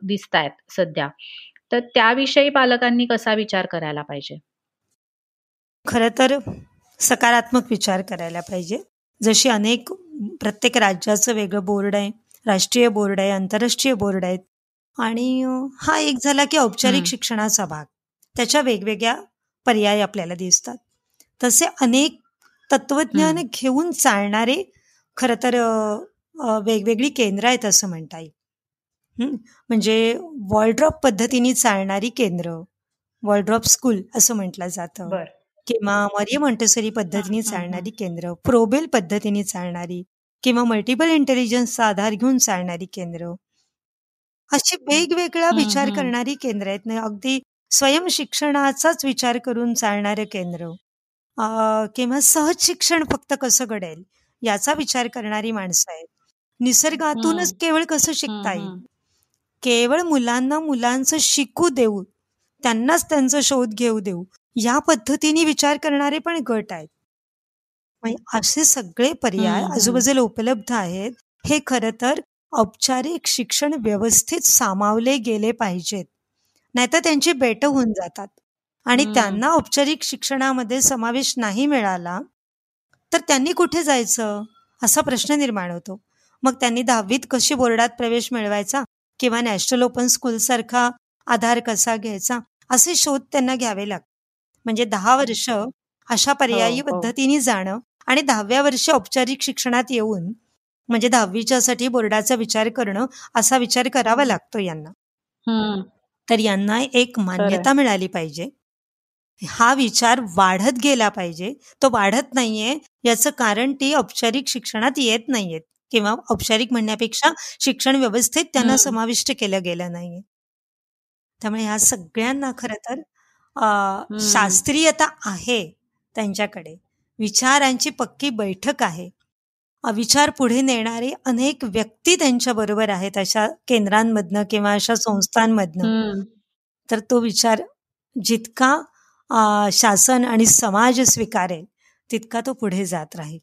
दिसत आहेत सध्या. तर त्याविषयी पालकांनी कसा विचार करायला पाहिजे? खर तर सकारात्मक विचार करायला पाहिजे. जशी अनेक प्रत्येक राज्याचं वेगळं बोर्ड आहे राष्ट्रीय बोर्ड आहे आंतरराष्ट्रीय बोर्ड आहेत आणि हा एक झाला की औपचारिक शिक्षणाचा भाग. त्याच्या वेगवेगळ्या पर्याय आपल्याला दिसतात. तसे अनेक तत्वज्ञान घेऊन चालणारे खर तर वेगवेगळी केंद्र आहेत असं म्हणता येईल. म्हणजे वॉलड्रॉप पद्धतीने चालणारी केंद्र वॉलड्रॉप स्कूल असं म्हटलं जातं. किंवा मरिय मॉन्टेसरी पद्धतीने चालणारी केंद्र प्रोबेल पद्धतीने चालणारी किंवा मल्टिपल इंटेलिजन्सचा आधार घेऊन चालणारी केंद्र. अशी वेगवेगळा विचार करणारी केंद्र आहेत. ना अगदी स्वयं शिक्षणाचाच विचार करून चालणारे केंद्र. किंवा सहज शिक्षण फक्त कसं घडेल याचा विचार करणारी माणसं आहेत. निसर्गातूनच केवळ कसं शिकता येईल? केवळ मुलांना मुलांचं शिकू देऊ त्यांनाच त्यांचा शोध घेऊ देऊ या पद्धतीने विचार करणारे पण गट आहेत. असे सगळे पर्याय आजूबाजूला उपलब्ध आहेत हे खरं तर औपचारिक शिक्षण व्यवस्थित सामावले गेले पाहिजेत. नाहीतर त्यांची बेट होऊन जातात. आणि त्यांना औपचारिक शिक्षणामध्ये समावेश नाही मिळाला तर त्यांनी कुठे जायचं? असा प्रश्न निर्माण होतो. मग त्यांनी दहावीत कशी बोर्डात प्रवेश मिळवायचा? किंवा नॅशनल ओपन स्कूल सारखा आधार कसा घ्यायचा असे शोध त्यांना घ्यावे लागतात म्हणजे दहा वर्ष अशा पर्यायी हो, हो. पद्धतीने जाणं आणि दहाव्या वर्षी औपचारिक शिक्षणात येऊन म्हणजे दहावीच्या साठी बोर्डाचा विचार करणं असा विचार करावा लागतो यांना. तर यांना एक मान्यता मिळाली पाहिजे. हा विचार वाढत गेला पाहिजे. तो वाढत नाहीये याचं कारण ती औपचारिक शिक्षणात येत नाहीयेत. किंवा औपचारिक म्हणण्यापेक्षा शिक्षण व्यवस्थेत त्यांना समाविष्ट केलं गेलं नाही त्यामुळे ह्या सगळ्यांना खर तर शास्त्रीयता आहे त्यांच्याकडे. विचारांची पक्की बैठक आहे. विचार पुढे नेणारे अनेक व्यक्ती त्यांच्या बरोबर आहेत अशा केंद्रांमधनं किंवा अशा संस्थांमधनं. तर तो विचार जितका शासन आणि समाज स्वीकारेल तितका तो पुढे जात राहील.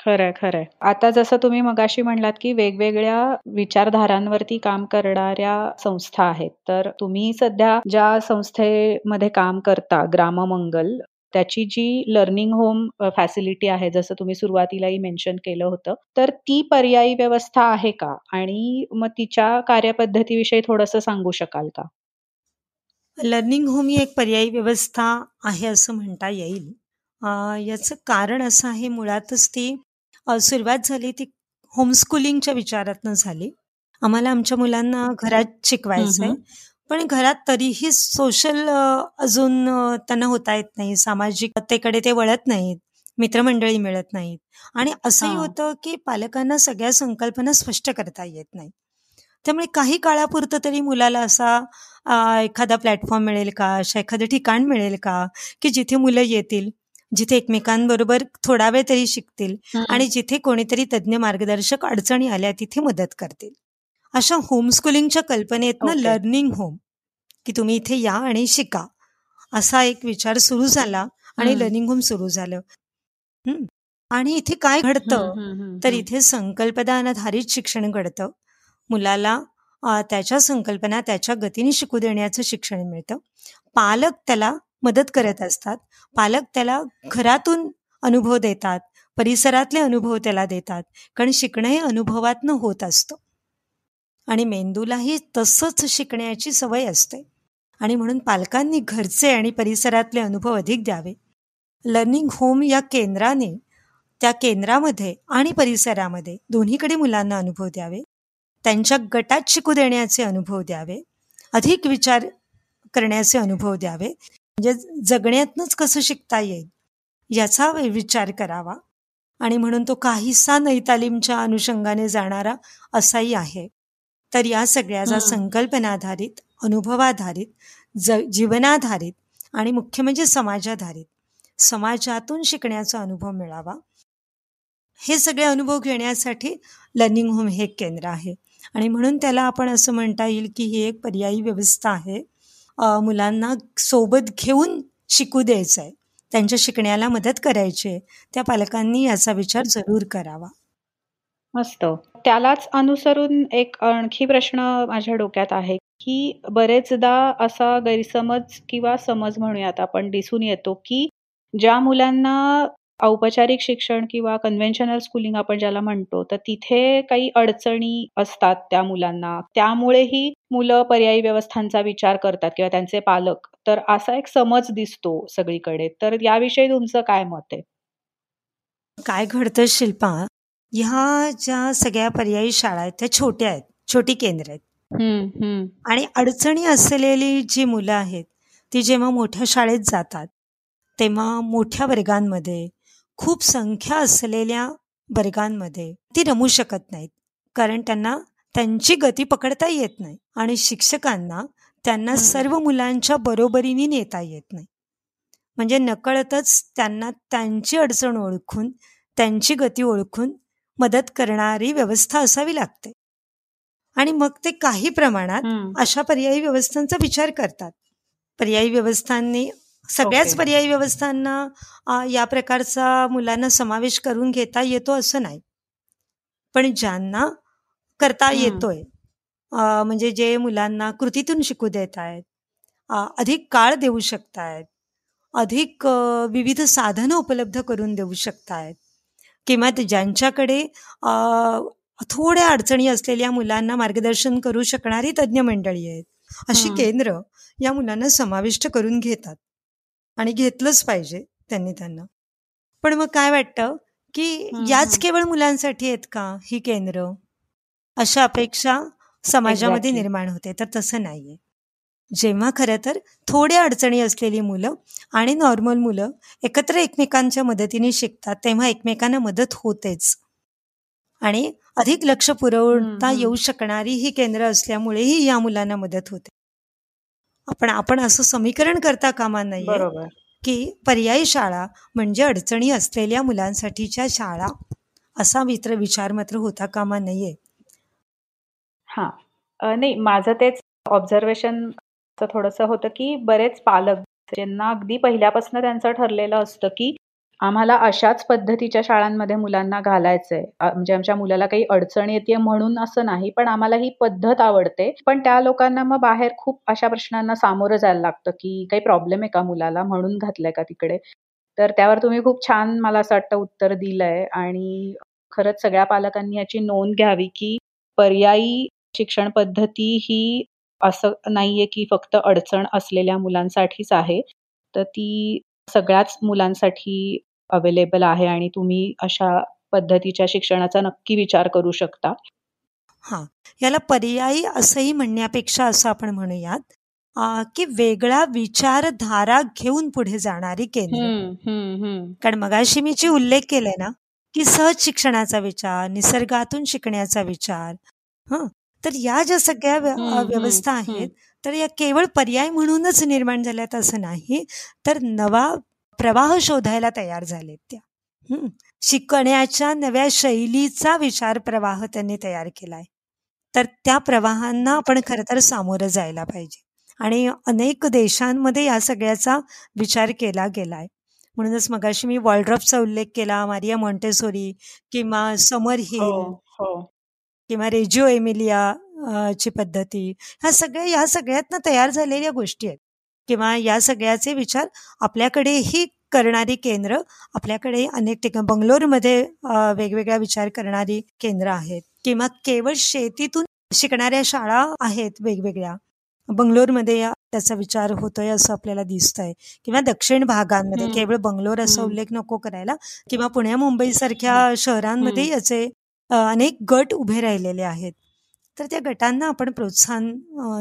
खरंय खरंय. आता जसं तुम्ही मगाशी म्हणलात की वेगवेगळ्या विचारधारांवरती काम करणाऱ्या संस्था आहेत तर तुम्ही सध्या ज्या संस्थेमध्ये काम करता ग्राममंगल त्याची जी लर्निंग होम फॅसिलिटी आहे जसं तुम्ही सुरुवातीलाही मेन्शन केलं होतं तर ती पर्यायी व्यवस्था आहे का? आणि मग तिच्या कार्यपद्धतीविषयी थोडस सांगू शकाल का? लर्निंग होम ही एक पर्यायी व्यवस्था आहे असं म्हणता येईल. याचं कारण असं आहे मुळातच ती सुरुवात झाली ती होमस्कूलिंगच्या विचारातनं झाली. आम्हाला आमच्या मुलांना घरात शिकवायचं आहे पण घरात तरीही सोशल अजून त्यांना होता येत नाही. सामाजिकतेकडे ते वळत नाहीत. मित्रमंडळी मिळत नाहीत. आणि असंही होतं की पालकांना सगळ्या संकल्पना स्पष्ट करता येत नाही त्यामुळे काही काळापुरतं तरी मुलाला असा एखादा प्लॅटफॉर्म मिळेल का? अशा एखादं ठिकाण मिळेल का? की जिथे मुलं येतील. जिथे एकमेकांबरोबर थोडा वेळ तरी शिकतील आणि जिथे कोणीतरी तज्ज्ञ मार्गदर्शक अडचणी आल्या तिथे मदत करतील. अशा होमस्कुलिंगच्या कल्पनेतनं लर्निंग होम की तुम्ही इथे या आणि शिका असा एक विचार सुरू झाला आणि लर्निंग होम सुरू झालं. आणि इथे काय घडतं? तर इथे संकल्पना आधारित शिक्षण घडतं. मुलाला त्याच्या संकल्पना त्याच्या गतीने शिकू देण्याचं शिक्षण मिळतं. पालक त्याला मदत करत असतात. पालक त्याला घरातून अनुभव देतात परिसरातले अनुभव त्याला देतात कारण शिकणं हे अनुभवातनं होत असतं. आणि मेंदूलाही तसंच शिकण्याची सवय असते. आणि म्हणून पालकांनी घरचे आणि परिसरातले अनुभव अधिक द्यावे. लर्निंग होम या केंद्राने त्या केंद्रामध्ये आणि परिसरामध्ये दोन्हीकडे मुलांना अनुभव द्यावे. त्यांच्या गटात शिकू देण्याचे अनुभव द्यावे. अधिक विचार करण्याचे अनुभव द्यावे. म्हणजे जगण्यातनंच कसं शिकता येईल याचा विचार करावा. आणि म्हणून तो काहीसा नैतालीमच्या अनुषंगाने जाणारा असाही आहे. तर या सगळ्याचा संकल्पनाधारित अनुभवाधारित ज जीवनाधारित आणि मुख्य म्हणजे समाजाधारित समाजातून शिकण्याचा अनुभव मिळावा. हे सगळे अनुभव घेण्यासाठी लर्निंग होम हे केंद्र आहे. आणि म्हणून त्याला आपण असं म्हणता येईल की ही एक पर्यायी व्यवस्था आहे. मुलांना सोबत घेऊन शिकू द्यायचं आहे त्यांच्या शिकण्याला मदत करायची आहे. त्या पालकांनी याचा विचार जरूर करावा. मस्त. त्यालाच अनुसरून एक आणखी प्रश्न माझ्या डोक्यात आहे की बरेचदा असा गैरसमज किंवा समज म्हणूयात आपण दिसून येतो की ज्या मुलांना औपचारिक शिक्षण किंवा कन्व्हेन्शनल स्कूलिंग आपण ज्याला म्हणतो तर तिथे काही अडचणी असतात त्या मुलांना. त्यामुळेही मुलं पर्यायी व्यवस्थांचा विचार करतात किंवा त्यांचे पालक. तर असा एक समज दिसतो सगळीकडे. तर याविषयी तुमचं काय मत आहे? काय घडतं शिल्पा? ह्या ज्या सगळ्या पर्यायी शाळा आहेत त्या छोट्या आहेत छोटी केंद्र आहेत. आणि अडचणी असलेली जी मुलं आहेत ती जेव्हा मोठ्या शाळेत जातात तेव्हा मोठ्या वर्गांमध्ये खूप संख्या असलेल्या वर्गांमध्ये ती रमू शकत नाहीत. कारण त्यांना त्यांची गती पकडता येत नाही आणि शिक्षकांना त्यांना सर्व मुलांच्या बरोबरीने नेता येत नाही. म्हणजे नकळतच त्यांना त्यांची अडचण ओळखून त्यांची गती ओळखून मदत करणारी व्यवस्था असावी लागते. आणि मग ते काही प्रमाणात अशा पर्यायी व्यवस्थांचा विचार करतात. पर्यायी व्यवस्थांनी सगळ्याच पर्यायी व्यवस्थांना या प्रकारचा मुलांना समावेश करून घेता येतो असं नाही. पण ज्यांना करता येतोय म्हणजे जे मुलांना कृतीतून शिकू देत आहेत अधिक काळ देऊ शकतायत अधिक विविध साधनं उपलब्ध करून देऊ शकतायत किंवा ज्यांच्याकडे थोड्या अडचणी असलेल्या मुलांना मार्गदर्शन करू शकणारी तज्ज्ञ मंडळी आहेत अशी केंद्र या मुलांना समाविष्ट करून घेतात. आणि घेतलंच पाहिजे त्यांनी त्यांना. पण मग काय वाटतं की याच केवळ मुलांसाठी आहेत का ही केंद्र? अशा अपेक्षा समाजामध्ये निर्माण होते तर तसं नाहीये. जेव्हा खरं तर थोड्या अडचणी असलेली मुलं आणि नॉर्मल मुलं एकत्र एकमेकांच्या मदतीने शिकतात तेव्हा एकमेकांना मदत होतेच. आणि अधिक लक्ष पुरवता येऊ शकणारी ही केंद्र असल्यामुळेही या मुलांना मदत होते. आपण आपण असं समीकरण करता कामा नाही की पर्यायी शाळा म्हणजे अडचणी असलेल्या मुलांसाठीच्या शाळा असा मित्र विचार मात्र होता कामा नाहीये हा. नाही माझं तेच ऑब्झर्वेशन थोडस होतं की बरेच पालक त्यांना अगदी पहिल्यापासून त्यांचं ठरलेलं असतं की आम्हाला अशाच पद्धतीच्या शाळांमध्ये मुलांना घालायचंय. म्हणजे आमच्या मुलाला काही अडचण येते म्हणून असं नाही पण आम्हाला ही पद्धत आवडते. पण त्या लोकांना मग बाहेर खूप अशा प्रश्नांना सामोरं जायला लागतं की काही प्रॉब्लेम आहे का मुलाला म्हणून घातलंय का तिकडे? तर त्यावर तुम्ही खूप छान मला असं वाटतं उत्तर दिलंय आणि खरंच सगळ्या पालकांनी याची नोंद घ्यावी की पर्यायी शिक्षण पद्धती ही असं नाहीये की फक्त अडचण असलेल्या मुलांसाठीच आहे. तर ती सगळ्याच मुलांसाठी अवेलेबल आहे आणि तुम्ही अशा पद्धतीच्या शिक्षणाचा नक्की विचार करू शकता. हा याला पर्यायी असंही म्हणण्यापेक्षा असं आपण म्हणूयात की वेगळा विचारधारा घेऊन पुढे जाणारी केंद्र. कारण मगाशी मी जे उल्लेख केलाय ना की सहज शिक्षणाचा विचार निसर्गातून शिकण्याचा विचार ह तर या ज्या सगळ्या व्यवस्था आहेत तर या केवळ पर्याय म्हणूनच निर्माण झाल्यात असं नाही तर नवा प्रवाह शोधायला तयार झालेत त्या. शिकण्याच्या नव्या शैलीचा विचार प्रवाह त्यांनी तयार केलाय. तर त्या प्रवाहांना आपण खरं तर सामोरं जायला पाहिजे. आणि अनेक देशांमध्ये या सगळ्याचा विचार केला गेलाय. म्हणूनच मगाशी मी वॉल्ड्रॉपचा उल्लेख केला मारिया मॉन्टेसोरी किंवा समर हिल हो, हो. किंवा रेजिओ एमिलिया ची पद्धती. ह्या सगळ्या या सगळ्यातनं तयार झालेल्या गोष्टी आहेत. किंवा या सगळ्याचे विचार आपल्याकडेही करणारी केंद्र आपल्याकडे अनेक ठिकाण बंगलोरमध्ये वेगवेगळ्या विचार करणारी केंद्र आहेत. किंवा केवळ शेतीतून शिकणाऱ्या शाळा आहेत वेगवेगळ्या. बंगलोरमध्ये त्याचा विचार होतोय असं आपल्याला दिसतंय. किंवा दक्षिण भागांमध्ये केवळ बंगलोर असा उल्लेख नको करायला. किंवा पुण्या मुंबई सारख्या शहरांमध्ये याचे अनेक गट उभे राहिलेले आहेत. तर त्या गटांना आपण प्रोत्साहन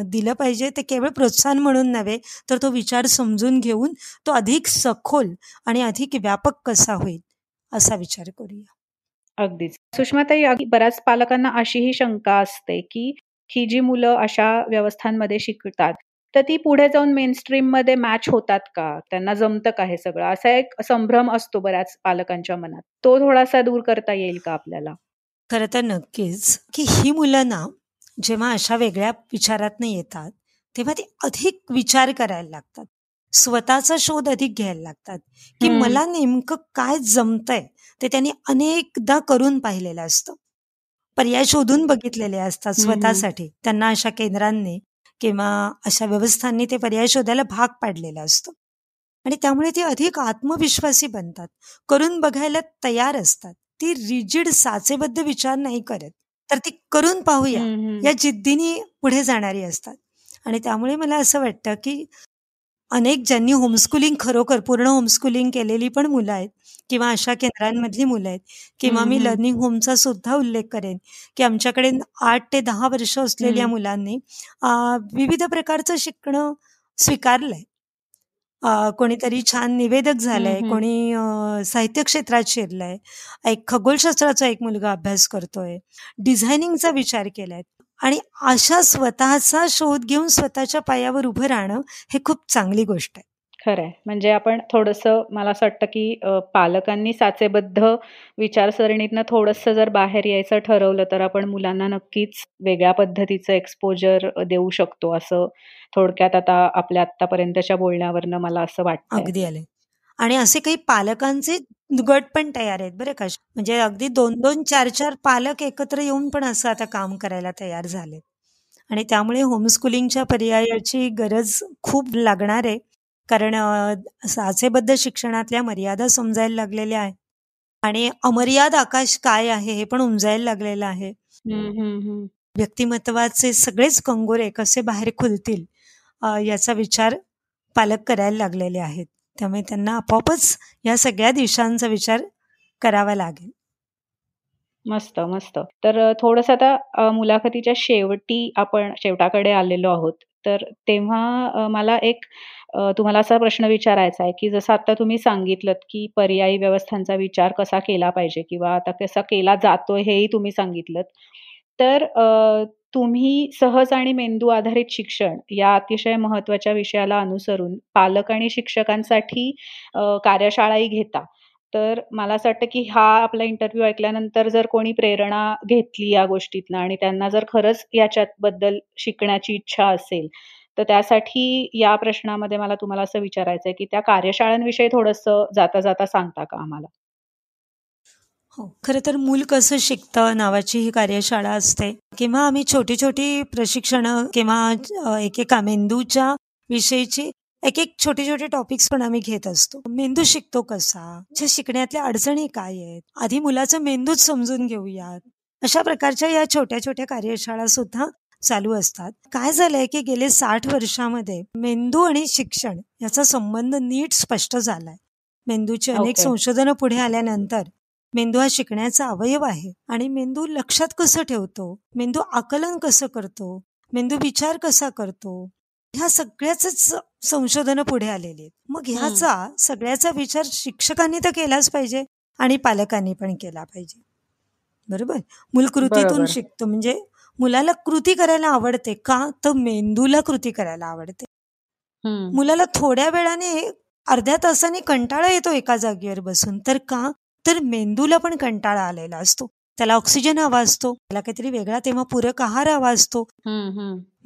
दिलं पाहिजे. ते केवळ प्रोत्साहन म्हणून नव्हे तर तो विचार समजून घेऊन तो अधिक सखोल आणि अधिक व्यापक कसा होईल असा विचार करूया. अगदीच. सुषमाताई बऱ्याच पालकांना अशीही शंका असते की ही जी मुलं अशा व्यवस्थांमध्ये शिकतात तर ती पुढे जाऊन मेन स्ट्रीममध्ये मॅच होतात का? त्यांना जमतं का हे सगळं? असा एक संभ्रम असतो बऱ्याच पालकांच्या मनात. तो थोडासा दूर करता येईल का आपल्याला? खरं तर नक्कीच की ही मुलं ना जेव्हा अशा वेगळ्या विचारात येतात तेव्हा ते अधिक विचार करायला लागतात. स्वतःचा शोध अधिक घ्यायला लागतात. की मला नेमकं काय जमतंय ते त्यांनी अनेकदा करून पाहिलेलं असतं. पर्याय शोधून बघितलेले असतात स्वतःसाठी. त्यांना अशा केंद्रांनी किंवा अशा व्यवस्थांनी ते पर्याय शोधायला भाग पाडलेलं असतं. आणि त्यामुळे ते अधिक आत्मविश्वासी बनतात. करून बघायला तयार असतात. ती रिजिड साचेबद्ध विचार नाही करत. तर ती करून पाहूया. या जिद्दीने पुढे जाणारी असतात. आणि त्यामुळे मला असं वाटतं की अनेक ज्यांनी होमस्कुलिंग खरोखर पूर्ण होमस्कुलिंग केलेली पण मुलं आहेत किंवा अशा केंद्रांमधली मुलं आहेत किंवा मी लर्निंग होमचा सुद्धा उल्लेख करेन की आमच्याकडे आठ ते दहा वर्ष असलेल्या मुलांनी विविध प्रकारचं शिकणं स्वीकारलंय. कोणीतरी छान निवेदक झालंय कोणी साहित्य क्षेत्रात शिरलंय. एक खगोलशास्त्राचा एक मुलगा अभ्यास करतोय. डिझायनिंगचा विचार केलाय. आणि अशा स्वतःचा शोध घेऊन स्वतःच्या पायावर उभं राहणं हे खूप चांगली गोष्ट आहे. खरंय. म्हणजे आपण थोडंसं मला असं वाटतं की पालकांनी साचेबद्ध विचारसरणीतनं थोडंसं जर बाहेर यायचं ठरवलं तर आपण मुलांना नक्कीच वेगळ्या पद्धतीचं एक्सपोजर देऊ शकतो असं थोडक्यात आता आपल्या आतापर्यंतच्या बोलण्यावरनं मला असं वाटतं अगदी आले आणि असे काही पालकांचे गट पण तयार आहेत बरं का? म्हणजे अगदी दोन दोन चार चार पालक एकत्र येऊन पण असं आता काम करायला तयार झाले आणि त्यामुळे होमस्कुलिंगच्या पर्यायाची गरज खूप लागणार आहे. कारण साचेबद्ध शिक्षणातल्या मर्यादा समजायला लागलेल्या आहेत. आणि अमर्याद आकाश काय आहे हे पण उमजायला लागलेलं आहे. व्यक्तिमत्वाचे सगळेच कंगोरे कसे बाहेर खुलतील याचा विचार पालक करायला लागलेले आहेत. त्यामुळे त्यांना आपोआपच या सगळ्या दिशांचा विचार करावा लागेल. मस्त मस्त. तर थोडस आता मुलाखतीच्या शेवटी आपण शेवटाकडे आलेलो आहोत. तर तेव्हा मला एक तुम्हाला असा प्रश्न विचारायचा आहे की जसं आता तुम्ही सांगितलं की पर्यायी व्यवस्थांचा विचार कसा केला पाहिजे किंवा आता कसा केला जातोय हेही तुम्ही सांगितलं तर तुम्ही सहज आणि मेंदू आधारित शिक्षण या अतिशय महत्त्वाच्या विषयाला अनुसरून पालक आणि शिक्षकांसाठी कार्यशाळाही घेता. तर मला असं वाटतं की हा आपला इंटरव्ह्यू ऐकल्यानंतर जर कोणी प्रेरणा घेतली या गोष्टीतनं आणि त्यांना जर खरंच याच्यात बद्दल शिकण्याची इच्छा असेल तर त्यासाठी या प्रश्नामध्ये मला तुम्हाला असं विचारायचं आहे की त्या कार्यशाळांविषयी थोडंसं जाता जाता सांगता का आम्हाला? हो खरं तर मूल कसं शिकतं नावाची ही कार्यशाळा असते. किंवा आम्ही छोटी छोटी प्रशिक्षण किंवा एकेका मेंदूच्या विषयीची एक एक छोटे छोटे टॉपिक्स पण आम्ही घेत असतो. मेंदू शिकतो कसा? शिकण्यातल्या अडचणी काय आहेत? आधी मुलाचं मेंदूच समजून घेऊयात. अशा प्रकारच्या या छोट्या छोट्या कार्यशाळा सुद्धा चालू असतात. काय झालंय की गेले साठ वर्षामध्ये मेंदू आणि शिक्षण याचा संबंध नीट स्पष्ट झालाय. मेंदूची अनेक संशोधनं पुढे आल्यानंतर मेंदू हा शिकण्याचा अवयव आहे आणि मेंदू लक्षात कसं ठेवतो? मेंदू आकलन कसं करतो? मेंदू विचार कसा करतो? ह्या सगळ्याच संशोधनं पुढे आलेली आहेत. मग ह्याचा सगळ्याचा विचार शिक्षकांनी तर केलाच पाहिजे आणि पालकांनी पण केला पाहिजे. बरोबर? मूल कृतीतून शिकतो. म्हणजे मुलाला कृती करायला आवडते का? तर मेंदूला कृती करायला आवडते. मुलाला थोड्या वेळाने अर्ध्या तासाने कंटाळा येतो एका जागेवर बसून. तर का? तर मेंदूला पण कंटाळा आलेला असतो. त्याला ऑक्सिजन हवा असतो. त्याला काहीतरी वेगळा तेव्हा पूरक आहार हवा असतो.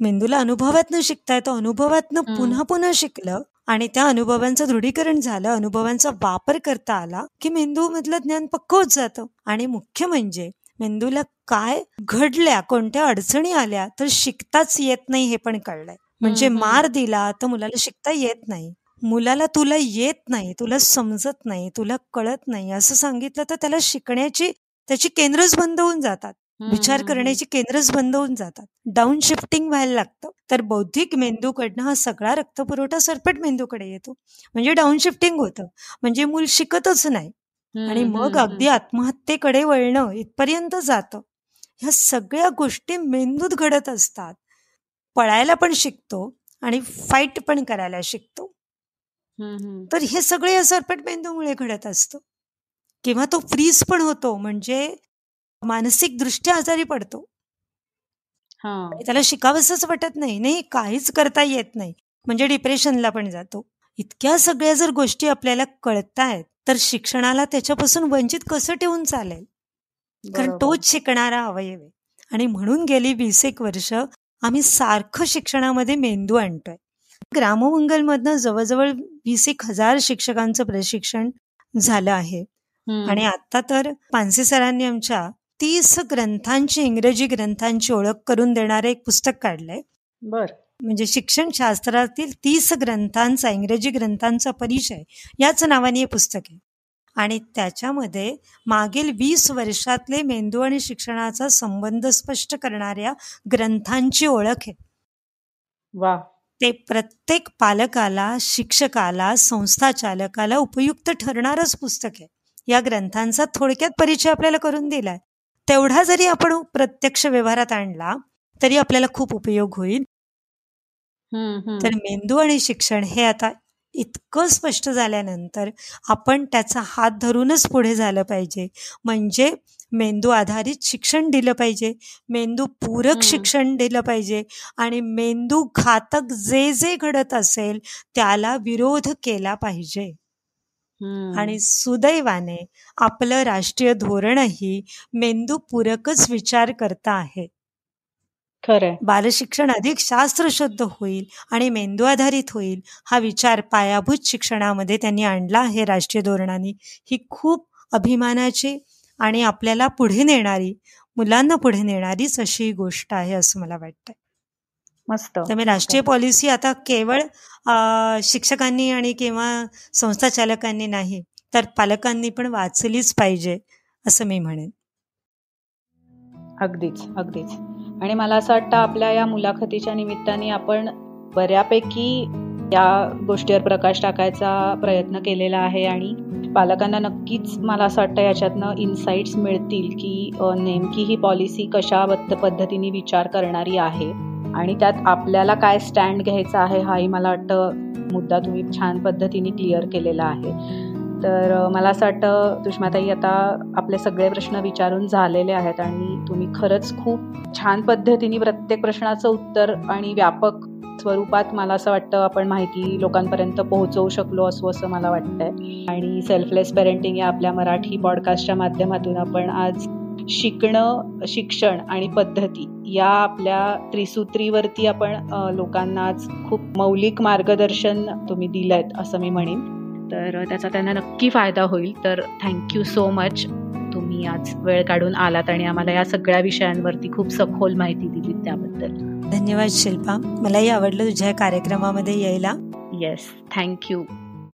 मेंदूला अनुभवातनं शिकता येतो अनुभवातनं पुन्हा पुन्हा शिकलं आणि त्या अनुभवांचं दृढीकरण झालं अनुभवांचा वापर करता आला की मेंदू मधलं ज्ञान पक्क होत जातं. आणि मुख्य म्हणजे मेंदूला काय घडल्या कोणत्या अडचणी आल्या तर शिकताच येत नाही हे पण कळलंय. म्हणजे मार दिला तर मुलाला शिकता येत नाही. मुलाला तुला येत नाही तुला समजत नाही तुला कळत नाही असं सांगितलं तर त्याला शिकण्याची त्याची केंद्रच बंद होऊन जातात. विचार करण्याची केंद्रच बंद होऊन जातात. डाऊन शिफ्टिंग व्हायला लागतं. तर बौद्धिक मेंदूकडनं हा सगळा रक्तपुरवठा सरपट मेंदूकडे येतो. म्हणजे डाऊन शिफ्टिंग होतं. म्हणजे मूल शिकतच नाही. आणि मग अगदी आत्महत्येकडे वळणं इथपर्यंत जातं. ह्या सगळ्या गोष्टी मेंदूत घडत असतात. पळायला पण शिकतो आणि फाईट पण करायला शिकतो. तर हे सगळे या सरपट मेंदूमुळे घडत असतं. किंवा तो फ्रीज पण होतो म्हणजे मानसिक दृष्ट्या आजारी पडतो. त्याला शिकावंसच वाटत नाही. नाही काहीच करता येत नाही. म्हणजे डिप्रेशनला पण जातो. इतक्या सगळ्या जर गोष्टी आपल्याला कळतायत तर शिक्षणाला त्याच्यापासून वंचित कसं ठेवून चालेल? कारण तोच शिकणारा अवयव आहे. आणि म्हणून गेली वीस एक वर्ष आम्ही सारखं शिक्षणामध्ये मेंदू आणतोय. ग्राममंगलमधनं जवळजवळ वीस एक हजार शिक्षकांचं प्रशिक्षण झालं आहे. आणि आता तर पानसे सरांनी आमच्या तीस ग्रंथांची इंग्रजी ग्रंथांची ओळख करून देणारे एक पुस्तक काढलंय. बर. म्हणजे शिक्षण शास्त्रातील तीस ग्रंथांचा इंग्रजी ग्रंथांचा परिचय याच नावाने हे पुस्तक आहे. आणि त्याच्यामध्ये मागील वीस वर्षातले मेंदू आणि शिक्षणाचा संबंध स्पष्ट करणाऱ्या ग्रंथांची ओळख आहे. वा. ते प्रत्येक पालकाला शिक्षकाला संस्था चालकाला उपयुक्त ठरणारच पुस्तक आहे. या ग्रंथांचा थोडक्यात परिचय आपल्याला करून दिलाय. तेवढा जरी आपण प्रत्यक्ष व्यवहारात आणला तरी आपल्याला खूप उपयोग होईल. तर मेंदू आणि शिक्षण हे आता इतकं स्पष्ट झाल्यानंतर आपण त्याचा हात धरूनच पुढे झालं पाहिजे. म्हणजे मेंदू आधारित शिक्षण दिलं पाहिजे. मेंदू पूरक शिक्षण दिलं पाहिजे. आणि मेंदू घातक जे जे घडत असेल त्याला विरोध केला पाहिजे. आणि सुदैवाने आपलं राष्ट्रीय धोरणही मेंदू पूरकच विचार करता आहे. खरं बालशिक्षण अधिक शास्त्रशुद्ध होईल आणि मेंदू आधारित होईल हा विचार पायाभूत शिक्षणामध्ये त्यांनी आणला आहे राष्ट्रीय धोरणाने. ही खूप अभिमानाची आणि आपल्याला पुढे नेणारी मुलांना पुढे नेणारीच अशी गोष्ट आहे असं मला वाटतंय. मस्त. त्यामुळे राष्ट्रीय पॉलिसी आता केवळ शिक्षकांनी आणि किंवा संस्था चालकांनी नाही तर पालकांनी पण वाचलीच पाहिजे असं मी म्हणेन. अगदीच अगदीच. आणि मला असं वाटतं आपल्या या मुलाखतीच्या निमित्ताने आपण बऱ्यापैकी या गोष्टीवर प्रकाश टाकायचा प्रयत्न केलेला आहे आणि पालकांना नक्कीच मला असं वाटतं याच्यातनं इन्साइट्स मिळतील की नेमकी ही पॉलिसी कशा पद्धतीने विचार करणारी आहे आणि त्यात आपल्याला काय स्टँड घ्यायचा आहे हाही मला वाटतं मुद्दा तुम्ही छान पद्धतीने क्लिअर केलेला आहे. तर मला असं वाटतं सुषमाताई आता आपले सगळे प्रश्न विचारून झालेले आहेत आणि तुम्ही खरंच खूप छान पद्धतीने प्रत्येक प्रश्नाचं उत्तर आणि व्यापक स्वरूपात मला असं वाटतं आपण माहिती लोकांपर्यंत पोहोचवू शकलो असो असं मला वाटतंय. आणि सेल्फलेस पेरेंटिंग या आपल्या मराठी पॉडकास्टच्या माध्यमातून आपण आज शिकणं शिक्षण आणि पद्धती या आपल्या त्रिसूत्रीवरती आपण लोकांना आज खूप मौलिक मार्गदर्शन तुम्ही दिलंय असं मी म्हणेन. तर त्याचा त्यांना नक्की फायदा होईल. तर थँक्यू सो मच तुम्ही आज वेळ काढून आलात आणि आम्हाला या सगळ्या विषयांवरती खूप सखोल माहिती दिली त्याबद्दल. धन्यवाद शिल्पा. मलाही आवडलं तुझ्या कार्यक्रमामध्ये यायला. Yes thank you